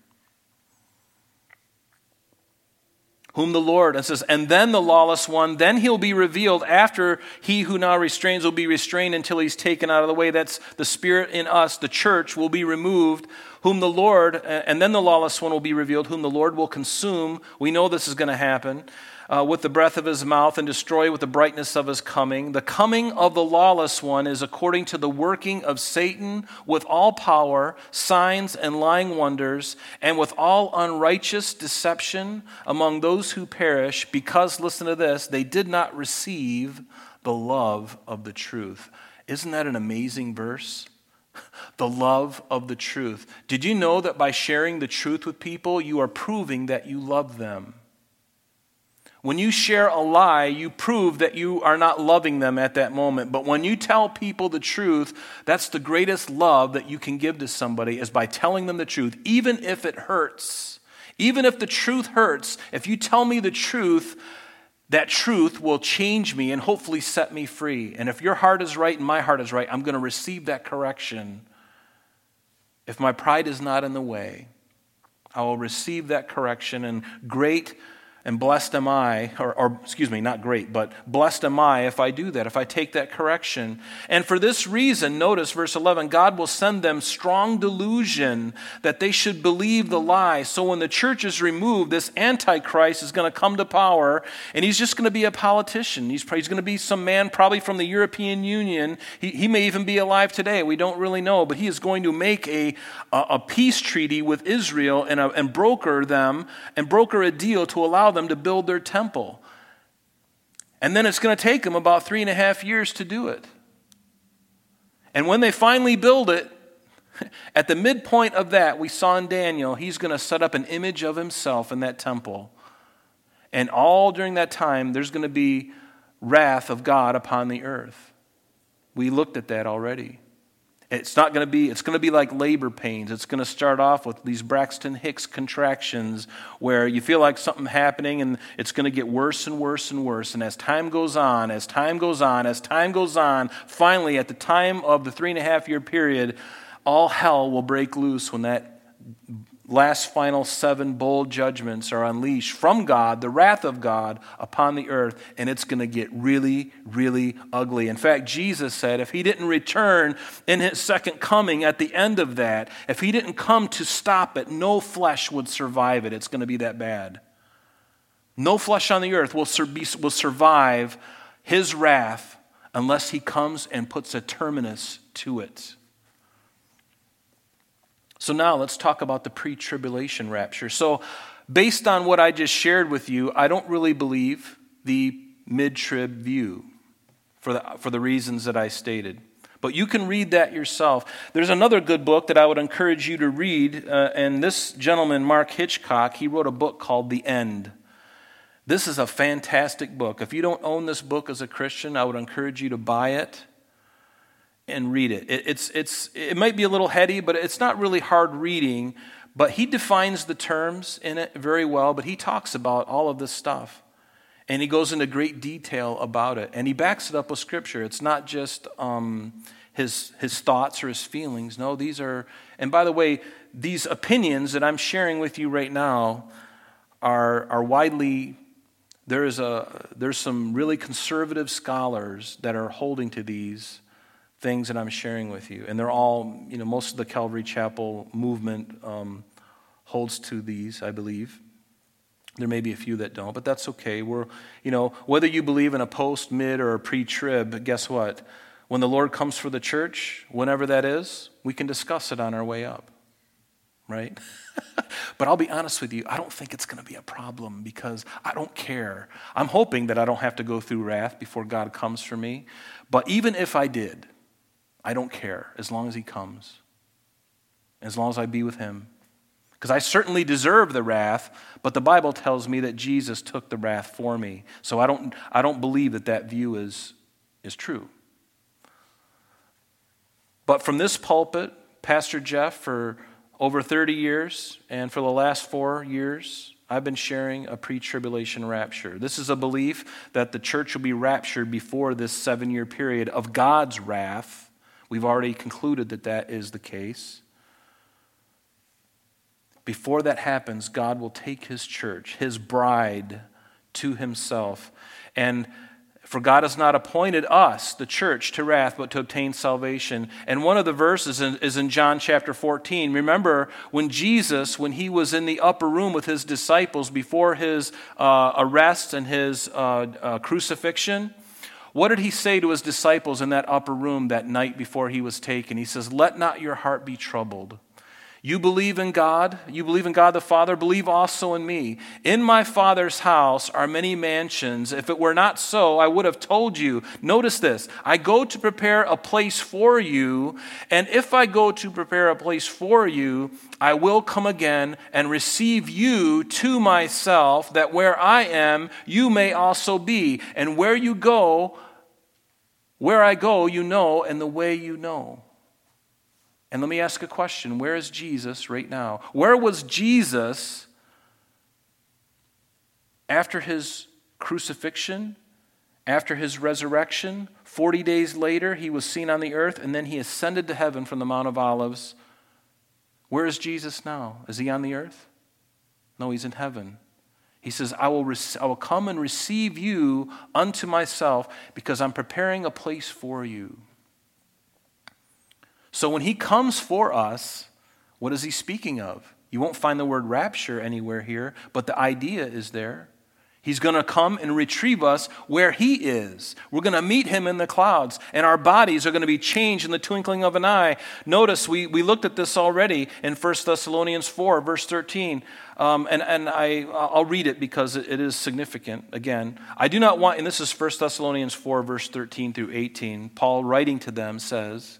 Whom the Lord, and says, and then the lawless one, then he'll be revealed after he who now restrains will be restrained until he's taken out of the way. That's the spirit in us, the church, will be removed whom the Lord, and then the lawless one will be revealed, whom the Lord will consume. We know this is going to happen. Uh, with the breath of his mouth and destroy with the brightness of his coming. The coming of the lawless one is according to the working of Satan with all power, signs, and lying wonders, and with all unrighteous deception among those who perish, because, listen to this, they did not receive the love of the truth. Isn't that an amazing verse? the love of the truth. Did you know that by sharing the truth with people, you are proving that you love them? When you share a lie, you prove that you are not loving them at that moment. But when you tell people the truth, that's the greatest love that you can give to somebody is by telling them the truth, even if it hurts. Even if the truth hurts, if you tell me the truth, that truth will change me and hopefully set me free. And if your heart is right and my heart is right, I'm going to receive that correction. If my pride is not in the way, I will receive that correction, and great and blessed am I, or, or, excuse me, not great, but blessed am I if I do that, if I take that correction. And for this reason, notice verse 11 God will send them strong delusion that they should believe the lie. So when the church is removed, this Antichrist is going to come to power, and he's just going to be a politician. He's, he's going to be some man, probably from the European Union. He, he may even be alive today. We don't really know, but he is going to make a, a, a peace treaty with Israel and, a, and broker them and broker a deal to allow them them to build their temple. And then it's going to take them about three and a half years to do it. And when they finally build it, at the midpoint of that, we saw in Daniel, he's going to set up an image of himself in that temple. And all during that time, there's going to be wrath of God upon the earth. We looked at that already. It's not going to be, it's going to be like labor pains. It's going to start off with these Braxton Hicks contractions where you feel like something happening and it's going to get worse and worse and worse. And as time goes on, as time goes on, as time goes on, finally, at the time of the three and a half year period, all hell will break loose when that last final seven bowl judgments are unleashed from God, the wrath of God upon the earth, and it's going to get really, really ugly. In fact, Jesus said if he didn't return in his second coming at the end of that, if he didn't come to stop it, no flesh would survive it. It's going to be that bad. No flesh on the earth will, will survive his wrath unless he comes and puts a terminus to it. So now let's talk about the pre tribulation rapture. So, based on what I just shared with you, I don't really believe the mid trib view for the, for the reasons that I stated. But you can read that yourself. There's another good book that I would encourage you to read, uh, and this gentleman, Mark Hitchcock, he wrote a book called The End. This is a fantastic book. If you don't own this book as a Christian, I would encourage you to buy it and read it. it. It's, it's, it might be a little heady, but it's not really hard reading. But he defines the terms in it very well, but he talks about all of this stuff. And he goes into great detail about it. And he backs it up with Scripture. It's not just um, his, his thoughts or his feelings. No, these are, and by the way, these opinions that I'm sharing with you right now are, are widely there is a there's some really conservative scholars that are holding to these things that I'm sharing with you. And they're all, you know, most of the Calvary Chapel movement um, holds to these, I believe. There may be a few that don't, but that's okay. We're, you know, whether you believe in a post, mid, or a pre trib, guess what? When the Lord comes for the church, whenever that is, we can discuss it on our way up, right? but I'll be honest with you, I don't think it's going to be a problem because I don't care. I'm hoping that I don't have to go through wrath before God comes for me. But even if I did, I don't care as long as he comes, as long as I be with him. Because I certainly deserve the wrath, but the Bible tells me that Jesus took the wrath for me. So I don't, I don't believe that that view is, is true. But from this pulpit, Pastor Jeff, for over 30 years, and for the last four years, I've been sharing a pre tribulation rapture. This is a belief that the church will be raptured before this seven year period of God's wrath We've already concluded that that is the case. Before that happens, God will take his church, his bride, to himself. And for God has not appointed us, the church, to wrath, but to obtain salvation. And one of the verses is in John chapter 14. Remember when Jesus, when he was in the upper room with his disciples before his uh, arrest and his uh, uh, crucifixion, what did he say to his disciples in that upper room that night before he was taken? He says, Let not your heart be troubled. You believe in God, you believe in God the Father, believe also in me. In my Father's house are many mansions. If it were not so, I would have told you. Notice this I go to prepare a place for you, and if I go to prepare a place for you, I will come again and receive you to myself, that where I am, you may also be. And where you go, where I go, you know, and the way you know. And let me ask a question Where is Jesus right now? Where was Jesus after his crucifixion, after his resurrection? 40 days later, he was seen on the earth, and then he ascended to heaven from the Mount of Olives. Where is Jesus now? Is he on the earth? No, he's in heaven. He says, I will, I will come and receive you unto myself because I'm preparing a place for you. So when he comes for us, what is he speaking of? You won't find the word rapture anywhere here, but the idea is there. He's going to come and retrieve us where He is. We're going to meet Him in the clouds, and our bodies are going to be changed in the twinkling of an eye. Notice we, we looked at this already in 1 Thessalonians 4, verse 13. Um, and and I, I'll read it because it is significant. Again, I do not want, and this is 1 Thessalonians 4, verse 13 through 18. Paul, writing to them, says,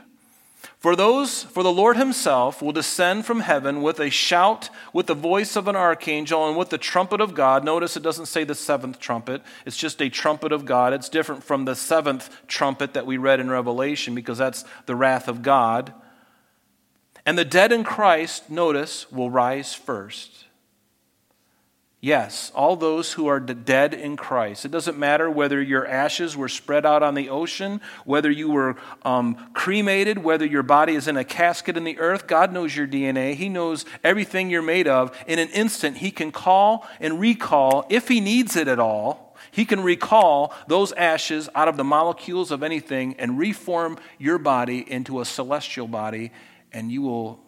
For those, for the Lord himself will descend from heaven with a shout, with the voice of an archangel, and with the trumpet of God. Notice it doesn't say the seventh trumpet, it's just a trumpet of God. It's different from the seventh trumpet that we read in Revelation because that's the wrath of God. And the dead in Christ, notice, will rise first. Yes, all those who are dead in Christ. It doesn't matter whether your ashes were spread out on the ocean, whether you were um, cremated, whether your body is in a casket in the earth. God knows your DNA. He knows everything you're made of. In an instant, He can call and recall, if He needs it at all, He can recall those ashes out of the molecules of anything and reform your body into a celestial body, and you will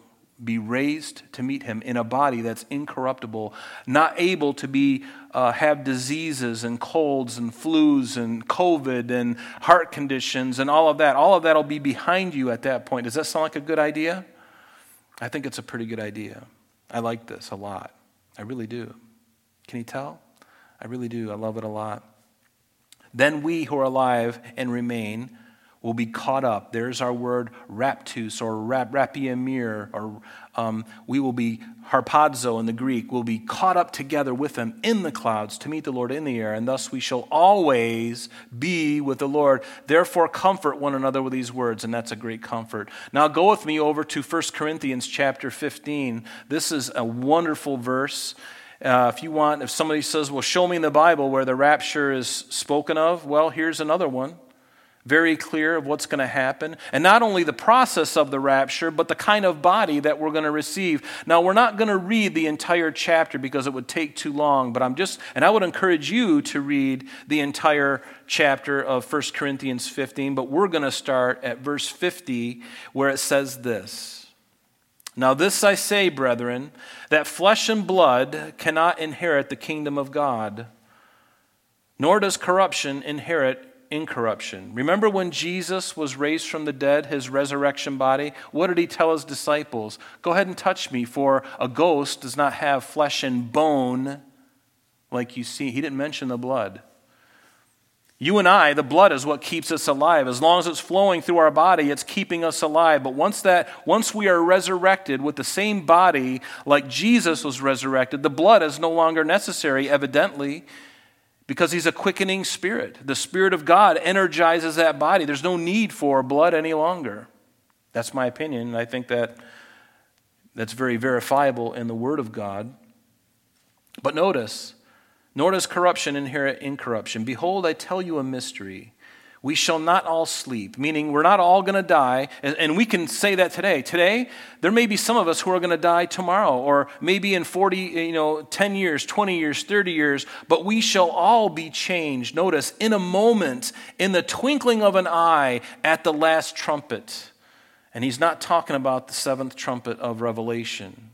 be raised to meet him in a body that's incorruptible, not able to be uh, have diseases and colds and flus and COVID and heart conditions and all of that. All of that will be behind you at that point. Does that sound like a good idea? I think it's a pretty good idea. I like this a lot. I really do. Can you tell? I really do. I love it a lot. Then we who are alive and remain will be caught up. There's our word raptus or rap, rapiemur, or um, we will be harpazo in the Greek, We'll be caught up together with them in the clouds to meet the Lord in the air, and thus we shall always be with the Lord. Therefore, comfort one another with these words, and that's a great comfort. Now, go with me over to 1 Corinthians chapter 15. This is a wonderful verse. Uh, if you want, if somebody says, Well, show me in the Bible where the rapture is spoken of, well, here's another one very clear of what's going to happen. And not only the process of the rapture, but the kind of body that we're going to receive. Now, we're not going to read the entire chapter because it would take too long, but I'm just, and I would encourage you to read the entire chapter of 1 Corinthians 15, but we're going to start at verse 50 where it says this. Now, this I say, brethren, that flesh and blood cannot inherit the kingdom of God, nor does corruption inherit incorruption. Remember when Jesus was raised from the dead, his resurrection body? What did he tell his disciples? Go ahead and touch me, for a ghost does not have flesh and bone like you see. He didn't mention the blood. You and I, the blood is what keeps us alive. As long as it's flowing through our body, it's keeping us alive. But once that once we are resurrected with the same body like Jesus was resurrected, the blood is no longer necessary evidently because he's a quickening spirit. The Spirit of God energizes that body. There's no need for blood any longer. That's my opinion, and I think that that's very verifiable in the Word of God. But notice, nor does corruption inherit incorruption. Behold, I tell you a mystery we shall not all sleep, meaning we're not all going to die. And, we can say that today. Today, there may be some of us who are going to die tomorrow, or maybe in 40, you know, 10 years, 20 years, 30 years, but we shall all be changed. Notice, in a moment, in the twinkling of an eye, at the last trumpet. And he's not talking about the seventh trumpet of Revelation.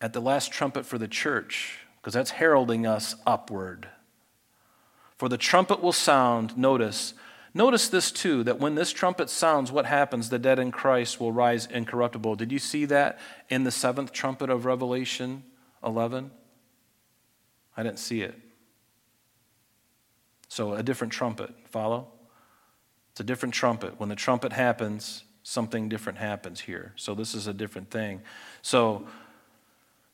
At the last trumpet for the church, because that's heralding us upward. For the trumpet will sound, notice, notice this too, that when this trumpet sounds, what happens? The dead in Christ will rise incorruptible. Did you see that in the seventh trumpet of Revelation 11? I didn't see it. So, a different trumpet, follow? It's a different trumpet. When the trumpet happens, something different happens here. So, this is a different thing. So,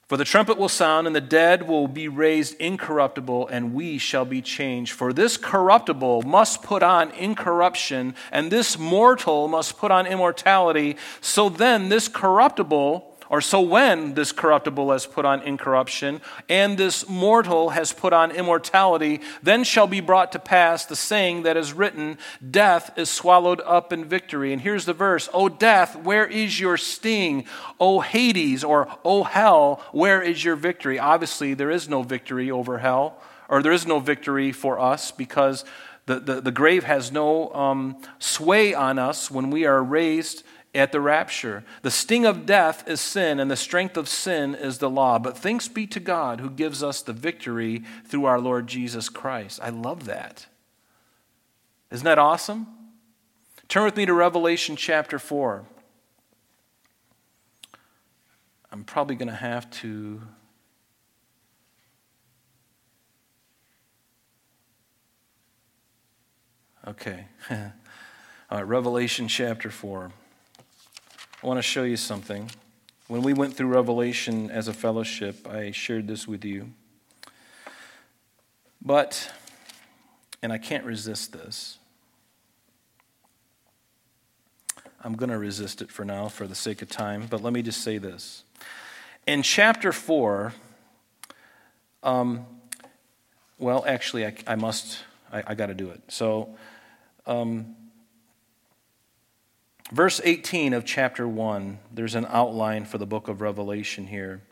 for the trumpet will sound, and the dead will be raised incorruptible, and we shall be changed. For this corruptible must put on incorruption, and this mortal must put on immortality. So then, this corruptible or so when this corruptible has put on incorruption, and this mortal has put on immortality, then shall be brought to pass the saying that is written Death is swallowed up in victory. And here's the verse O death, where is your sting? O Hades, or O hell, where is your victory? Obviously, there is no victory over hell, or there is no victory for us because the, the, the grave has no um, sway on us when we are raised at the rapture. The sting of death is sin, and the strength of sin is the law. But thanks be to God who gives us the victory through our Lord Jesus Christ. I love that. Isn't that awesome? Turn with me to Revelation chapter 4. I'm probably going to have to. Okay. Uh, Revelation chapter 4. I want to show you something. When we went through Revelation as a fellowship, I shared this with you. But, and I can't resist this, I'm going to resist it for now for the sake of time, but let me just say this. In chapter 4, um, well, actually, I, I must, I, I got to do it. So, um, verse 18 of chapter 1, there's an outline for the book of Revelation here.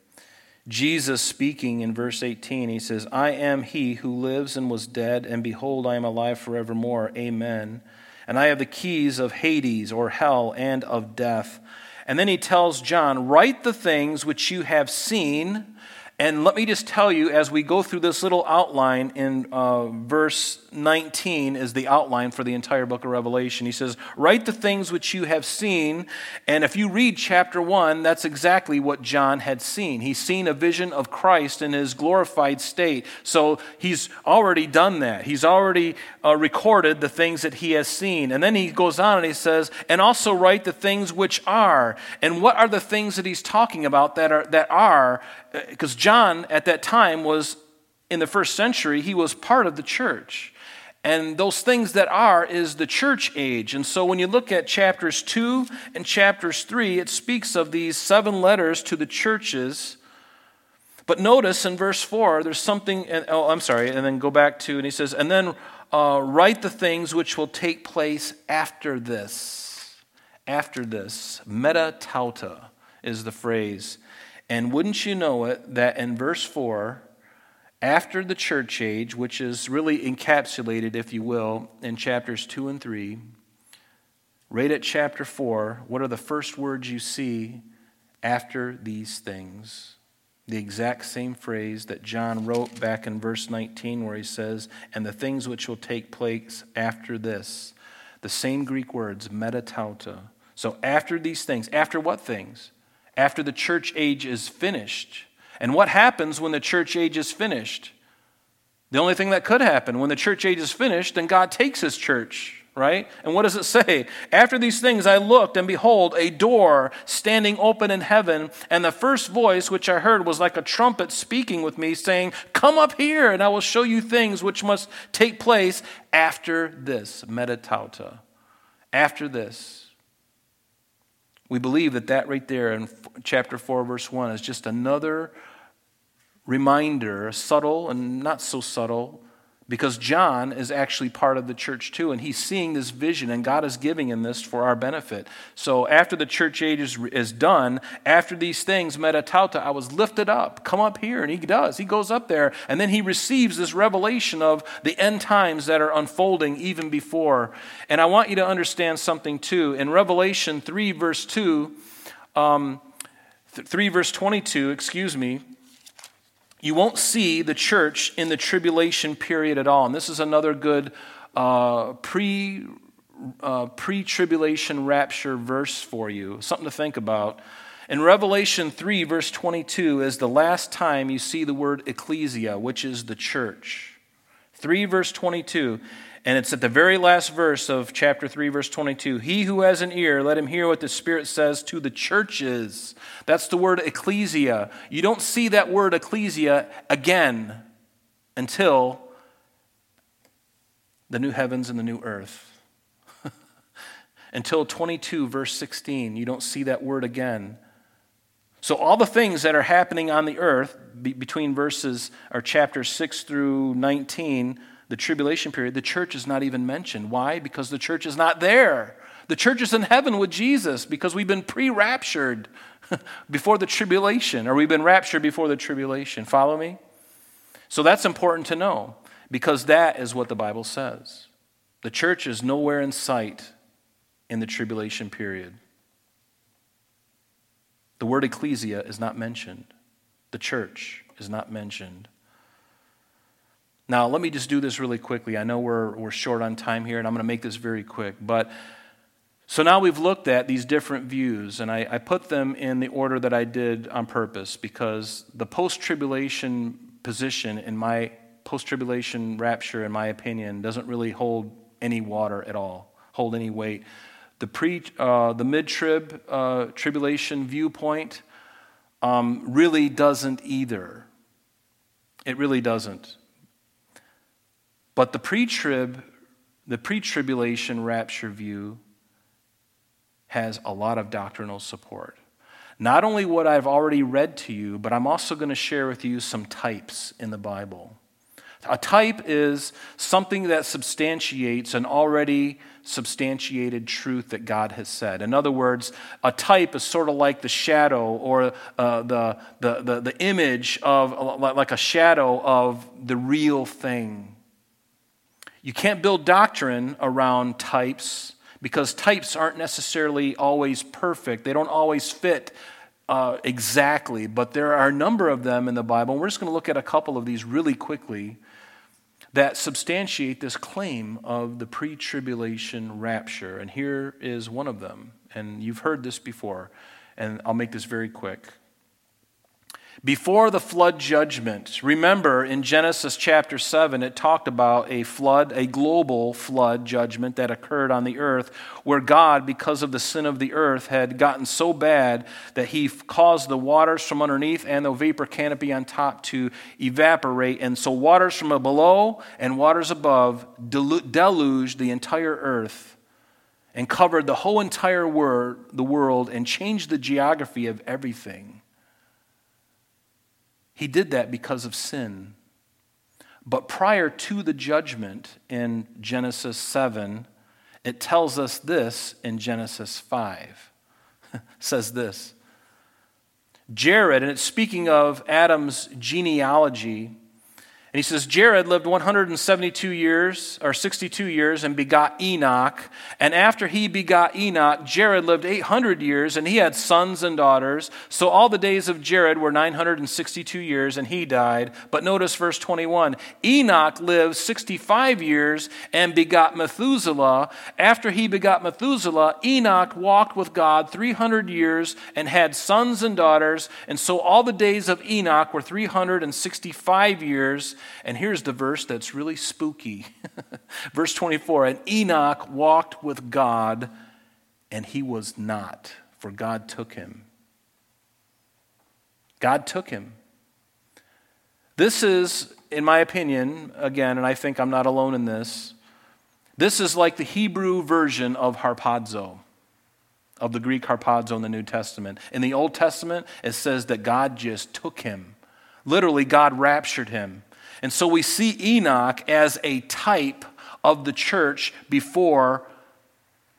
Jesus speaking in verse 18, he says, I am he who lives and was dead, and behold, I am alive forevermore. Amen. And I have the keys of Hades or hell and of death. And then he tells John, Write the things which you have seen and let me just tell you, as we go through this little outline in uh, verse 19, is the outline for the entire book of Revelation. He says, Write the things which you have seen. And if you read chapter 1, that's exactly what John had seen. He's seen a vision of Christ in his glorified state. So he's already done that. He's already uh, recorded the things that he has seen. And then he goes on and he says, And also write the things which are. And what are the things that he's talking about that are? That are because John at that time was in the first century, he was part of the church. And those things that are is the church age. And so when you look at chapters 2 and chapters 3, it speaks of these seven letters to the churches. But notice in verse 4, there's something, oh, I'm sorry, and then go back to, and he says, and then uh, write the things which will take place after this. After this. Meta tauta is the phrase. And wouldn't you know it, that in verse 4, after the church age, which is really encapsulated, if you will, in chapters 2 and 3, right at chapter 4, what are the first words you see after these things? The exact same phrase that John wrote back in verse 19, where he says, And the things which will take place after this. The same Greek words, metatauta. So after these things, after what things? After the church age is finished. And what happens when the church age is finished? The only thing that could happen when the church age is finished, then God takes his church, right? And what does it say? After these things I looked, and behold, a door standing open in heaven, and the first voice which I heard was like a trumpet speaking with me, saying, Come up here, and I will show you things which must take place after this. Metatauta. After this. We believe that that right there in chapter 4, verse 1 is just another reminder, subtle and not so subtle, because John is actually part of the church too, and he's seeing this vision, and God is giving him this for our benefit. So after the church age is, is done, after these things, metatauta, I was lifted up. Come up here, and he does. He goes up there, and then he receives this revelation of the end times that are unfolding even before. And I want you to understand something too. In Revelation 3, verse 2, um, 3 verse 22, excuse me, you won't see the church in the tribulation period at all. And this is another good uh, pre uh, tribulation rapture verse for you, something to think about. In Revelation 3, verse 22, is the last time you see the word ecclesia, which is the church. 3, verse 22. And it's at the very last verse of chapter 3, verse 22. He who has an ear, let him hear what the Spirit says to the churches. That's the word ecclesia. You don't see that word ecclesia again until the new heavens and the new earth. until 22, verse 16. You don't see that word again. So, all the things that are happening on the earth be, between verses or chapters 6 through 19 the tribulation period, the church is not even mentioned. Why? Because the church is not there. The church is in heaven with Jesus because we've been pre raptured before the tribulation, or we've been raptured before the tribulation. Follow me? So that's important to know because that is what the Bible says. The church is nowhere in sight in the tribulation period. The word ecclesia is not mentioned, the church is not mentioned. Now, let me just do this really quickly. I know we're, we're short on time here, and I'm going to make this very quick. But so now we've looked at these different views, and I, I put them in the order that I did on purpose because the post tribulation position, in my post tribulation rapture, in my opinion, doesn't really hold any water at all. hold any weight. The, pre, uh, the mid trib uh, tribulation viewpoint um, really doesn't either. It really doesn't. But the pre trib, the pre tribulation rapture view has a lot of doctrinal support. Not only what I've already read to you, but I'm also going to share with you some types in the Bible. A type is something that substantiates an already substantiated truth that God has said. In other words, a type is sort of like the shadow or uh, the, the, the, the image of, like a shadow of the real thing. You can't build doctrine around types because types aren't necessarily always perfect, they don't always fit uh, exactly, but there are a number of them in the Bible. And we're just going to look at a couple of these really quickly that substantiate this claim of the pre tribulation rapture. And here is one of them. And you've heard this before, and I'll make this very quick. Before the flood judgment, remember in Genesis chapter 7, it talked about a flood, a global flood judgment that occurred on the earth, where God, because of the sin of the earth, had gotten so bad that he caused the waters from underneath and the vapor canopy on top to evaporate. And so, waters from below and waters above deluged the entire earth and covered the whole entire wor- the world and changed the geography of everything. He did that because of sin. But prior to the judgment in Genesis 7, it tells us this in Genesis 5. says this Jared, and it's speaking of Adam's genealogy, and he says, Jared lived 172 years, or 62 years, and begot Enoch. And after he begot Enoch, Jared lived 800 years, and he had sons and daughters. So all the days of Jared were 962 years, and he died. But notice verse 21 Enoch lived 65 years and begot Methuselah. After he begot Methuselah, Enoch walked with God 300 years and had sons and daughters. And so all the days of Enoch were 365 years. And here's the verse that's really spooky. verse 24 And Enoch walked with God, and he was not, for God took him. God took him. This is, in my opinion, again, and I think I'm not alone in this, this is like the Hebrew version of harpazo, of the Greek harpazo in the New Testament. In the Old Testament, it says that God just took him. Literally, God raptured him. And so we see Enoch as a type of the church before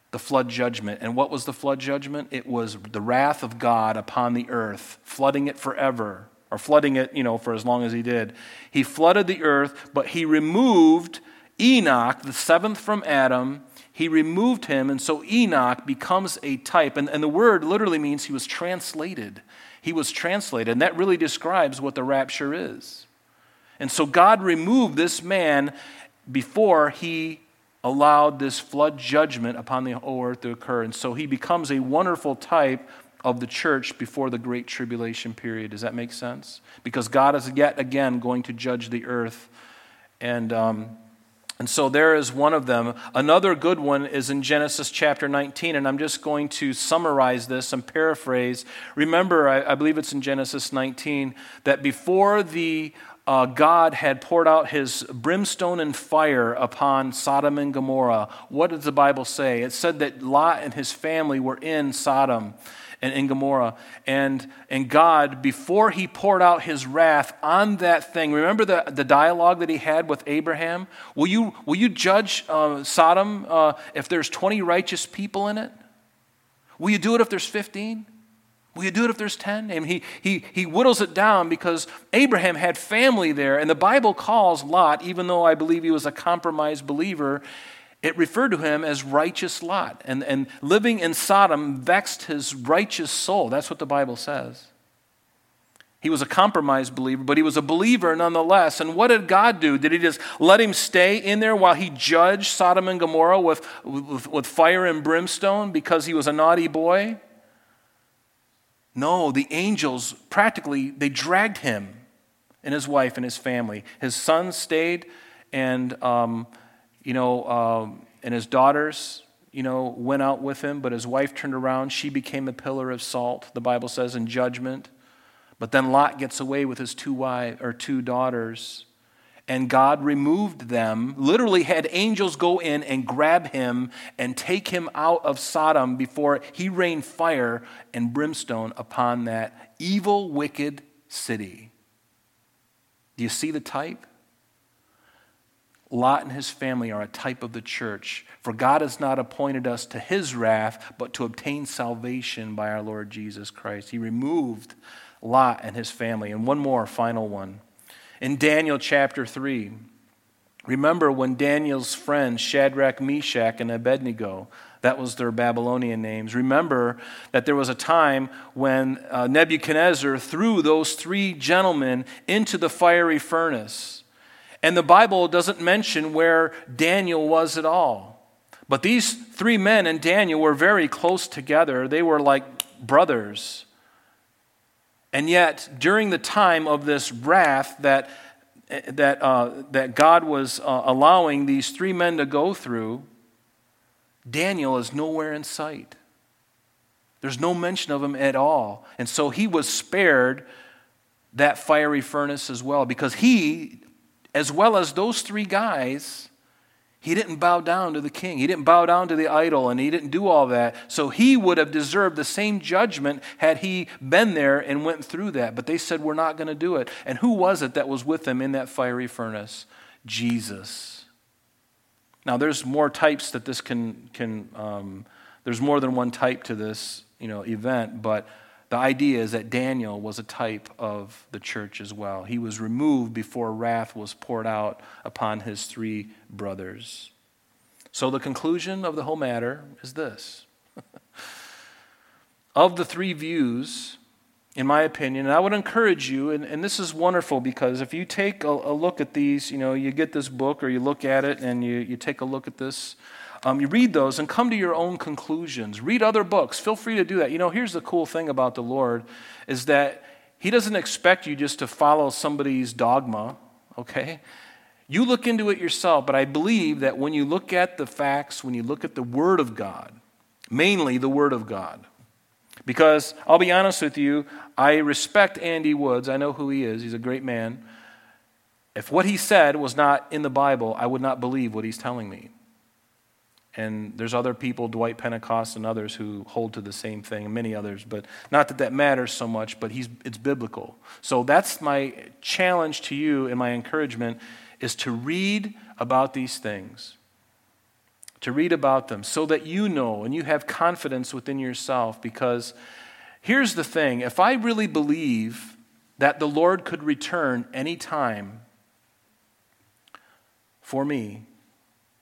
the flood judgment. And what was the flood judgment? It was the wrath of God upon the earth, flooding it forever, or flooding it, you know, for as long as he did. He flooded the earth, but he removed Enoch, the seventh from Adam. He removed him, and so Enoch becomes a type. And, and the word literally means he was translated. He was translated, and that really describes what the rapture is. And so God removed this man before he allowed this flood judgment upon the whole earth to occur. And so he becomes a wonderful type of the church before the great tribulation period. Does that make sense? Because God is yet again going to judge the earth. And, um, and so there is one of them. Another good one is in Genesis chapter 19, and I'm just going to summarize this and paraphrase. Remember, I, I believe it's in Genesis 19, that before the uh, God had poured out his brimstone and fire upon Sodom and Gomorrah, what does the Bible say? It said that Lot and his family were in Sodom and in Gomorrah. And, and God, before he poured out his wrath on that thing, remember the, the dialogue that he had with Abraham? Will you, will you judge uh, Sodom uh, if there's 20 righteous people in it? Will you do it if there's 15? Will you do it if there's 10? And he, he, he whittles it down because Abraham had family there. And the Bible calls Lot, even though I believe he was a compromised believer, it referred to him as righteous Lot. And, and living in Sodom vexed his righteous soul. That's what the Bible says. He was a compromised believer, but he was a believer nonetheless. And what did God do? Did he just let him stay in there while he judged Sodom and Gomorrah with, with, with fire and brimstone because he was a naughty boy? No, the angels practically they dragged him and his wife and his family. His son stayed, and um, you know, um, and his daughters. you know, went out with him, but his wife turned around. She became a pillar of salt, the Bible says, in judgment. But then Lot gets away with his two wives or two daughters. And God removed them, literally had angels go in and grab him and take him out of Sodom before he rained fire and brimstone upon that evil, wicked city. Do you see the type? Lot and his family are a type of the church. For God has not appointed us to his wrath, but to obtain salvation by our Lord Jesus Christ. He removed Lot and his family. And one more, final one. In Daniel chapter 3, remember when Daniel's friends, Shadrach, Meshach, and Abednego, that was their Babylonian names. Remember that there was a time when uh, Nebuchadnezzar threw those three gentlemen into the fiery furnace. And the Bible doesn't mention where Daniel was at all. But these three men and Daniel were very close together. They were like brothers. And yet, during the time of this wrath that, that, uh, that God was uh, allowing these three men to go through, Daniel is nowhere in sight. There's no mention of him at all. And so he was spared that fiery furnace as well because he as well as those three guys, he didn't bow down to the king. He didn't bow down to the idol, and he didn't do all that. So he would have deserved the same judgment had he been there and went through that. But they said, We're not going to do it. And who was it that was with them in that fiery furnace? Jesus. Now, there's more types that this can, can um, there's more than one type to this you know, event, but the idea is that Daniel was a type of the church as well. He was removed before wrath was poured out upon his three brothers. So, the conclusion of the whole matter is this of the three views, in my opinion, and I would encourage you, and, and this is wonderful because if you take a, a look at these, you know, you get this book or you look at it and you, you take a look at this um, you read those and come to your own conclusions. Read other books. Feel free to do that. You know, here's the cool thing about the Lord is that He doesn't expect you just to follow somebody's dogma, okay? You look into it yourself, but I believe that when you look at the facts, when you look at the Word of God, mainly the Word of God, because I'll be honest with you, I respect Andy Woods. I know who he is, he's a great man. If what he said was not in the Bible, I would not believe what he's telling me. And there's other people, Dwight Pentecost and others, who hold to the same thing, and many others. But not that that matters so much, but he's, it's biblical. So that's my challenge to you and my encouragement is to read about these things, to read about them so that you know and you have confidence within yourself. Because here's the thing if I really believe that the Lord could return any time for me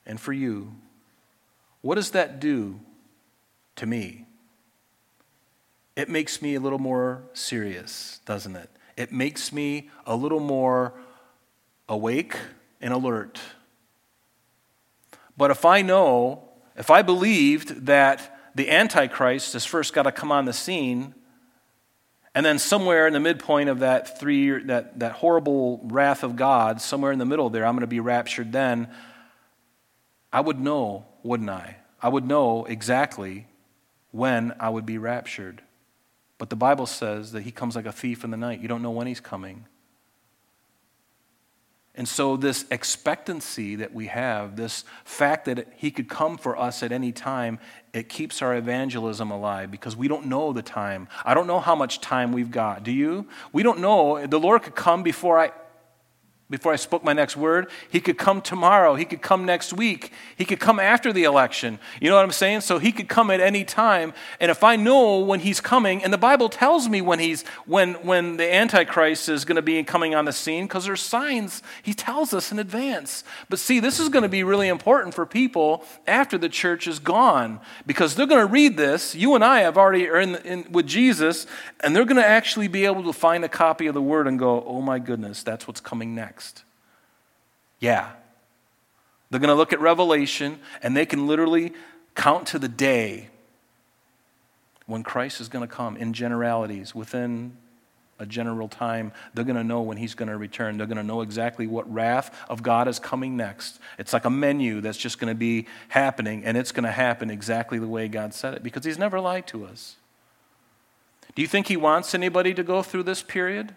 and for you, what does that do to me? It makes me a little more serious, doesn't it? It makes me a little more awake and alert. But if I know, if I believed that the Antichrist has first got to come on the scene, and then somewhere in the midpoint of that three that, that horrible wrath of God, somewhere in the middle there, I'm going to be raptured then, I would know wouldn't I? I would know exactly when I would be raptured. But the Bible says that he comes like a thief in the night. You don't know when he's coming. And so, this expectancy that we have, this fact that he could come for us at any time, it keeps our evangelism alive because we don't know the time. I don't know how much time we've got. Do you? We don't know. The Lord could come before I before I spoke my next word. He could come tomorrow. He could come next week. He could come after the election. You know what I'm saying? So he could come at any time. And if I know when he's coming, and the Bible tells me when he's when when the Antichrist is going to be coming on the scene, because there's signs. He tells us in advance. But see, this is going to be really important for people after the church is gone, because they're going to read this. You and I have already are in, in with Jesus, and they're going to actually be able to find a copy of the Word and go, "Oh my goodness, that's what's coming next." Next? Yeah. They're going to look at Revelation and they can literally count to the day when Christ is going to come in generalities within a general time. They're going to know when he's going to return. They're going to know exactly what wrath of God is coming next. It's like a menu that's just going to be happening, and it's going to happen exactly the way God said it because he's never lied to us. Do you think he wants anybody to go through this period?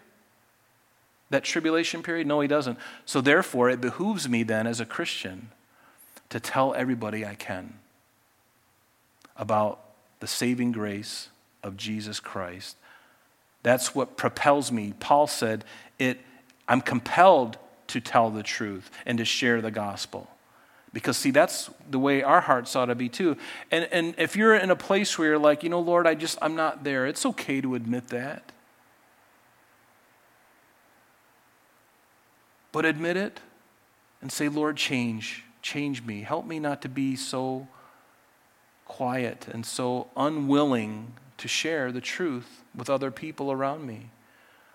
That tribulation period? No, he doesn't. So therefore, it behooves me then as a Christian to tell everybody I can about the saving grace of Jesus Christ. That's what propels me. Paul said, it, I'm compelled to tell the truth and to share the gospel. Because, see, that's the way our hearts ought to be too. And, and if you're in a place where you're like, you know, Lord, I just, I'm not there, it's okay to admit that. But admit it and say, Lord, change, change me. Help me not to be so quiet and so unwilling to share the truth with other people around me.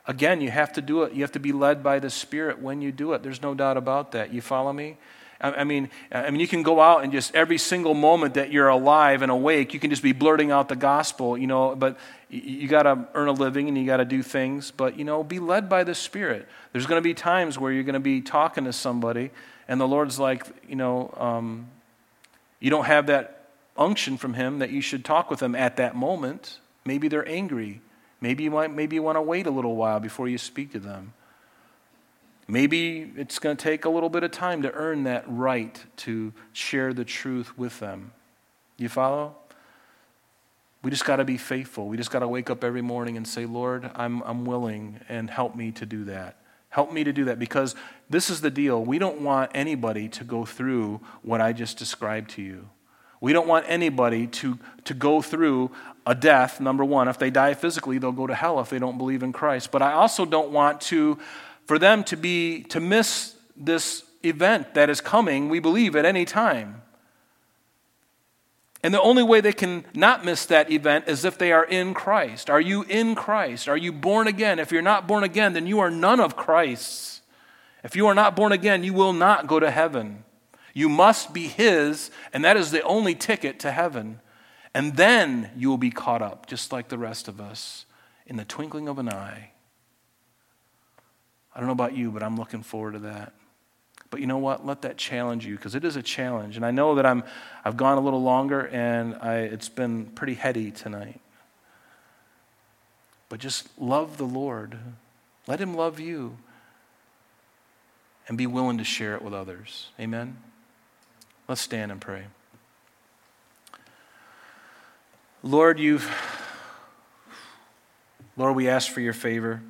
Again, you have to do it. You have to be led by the Spirit when you do it. There's no doubt about that. You follow me? I mean, I mean, you can go out and just every single moment that you're alive and awake, you can just be blurting out the gospel, you know. But you got to earn a living and you got to do things. But you know, be led by the Spirit. There's going to be times where you're going to be talking to somebody, and the Lord's like, you know, um, you don't have that unction from him that you should talk with them at that moment. Maybe they're angry. Maybe you, might, maybe you want to wait a little while before you speak to them. Maybe it's going to take a little bit of time to earn that right to share the truth with them. You follow? We just got to be faithful. We just got to wake up every morning and say, Lord, I'm, I'm willing and help me to do that. Help me to do that because this is the deal. We don't want anybody to go through what I just described to you. We don't want anybody to, to go through a death, number one. If they die physically, they'll go to hell if they don't believe in Christ. But I also don't want to, for them to be, to miss this event that is coming, we believe, at any time. And the only way they can not miss that event is if they are in Christ. Are you in Christ? Are you born again? If you're not born again, then you are none of Christ's. If you are not born again, you will not go to heaven. You must be His, and that is the only ticket to heaven. And then you will be caught up, just like the rest of us, in the twinkling of an eye. I don't know about you, but I'm looking forward to that. But you know what? Let that challenge you because it is a challenge. And I know that I'm, I've gone a little longer and I, it's been pretty heady tonight. But just love the Lord. Let Him love you and be willing to share it with others. Amen. Let's stand and pray. Lord, you've, Lord, we ask for your favor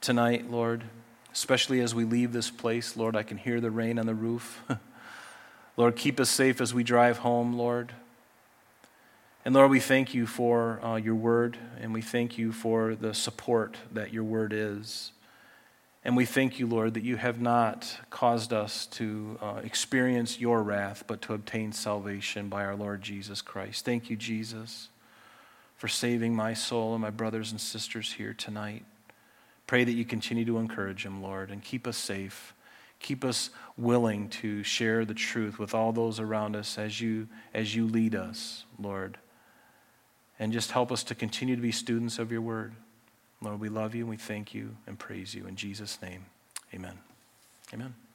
tonight, Lord, especially as we leave this place. Lord, I can hear the rain on the roof. Lord, keep us safe as we drive home, Lord. And Lord, we thank you for uh, your word, and we thank you for the support that your word is. And we thank you, Lord, that you have not caused us to uh, experience your wrath, but to obtain salvation by our Lord Jesus Christ. Thank you, Jesus, for saving my soul and my brothers and sisters here tonight. Pray that you continue to encourage him, Lord, and keep us safe. Keep us willing to share the truth with all those around us as you, as you lead us, Lord. And just help us to continue to be students of your word. Lord, we love you and we thank you and praise you. In Jesus' name, amen. Amen.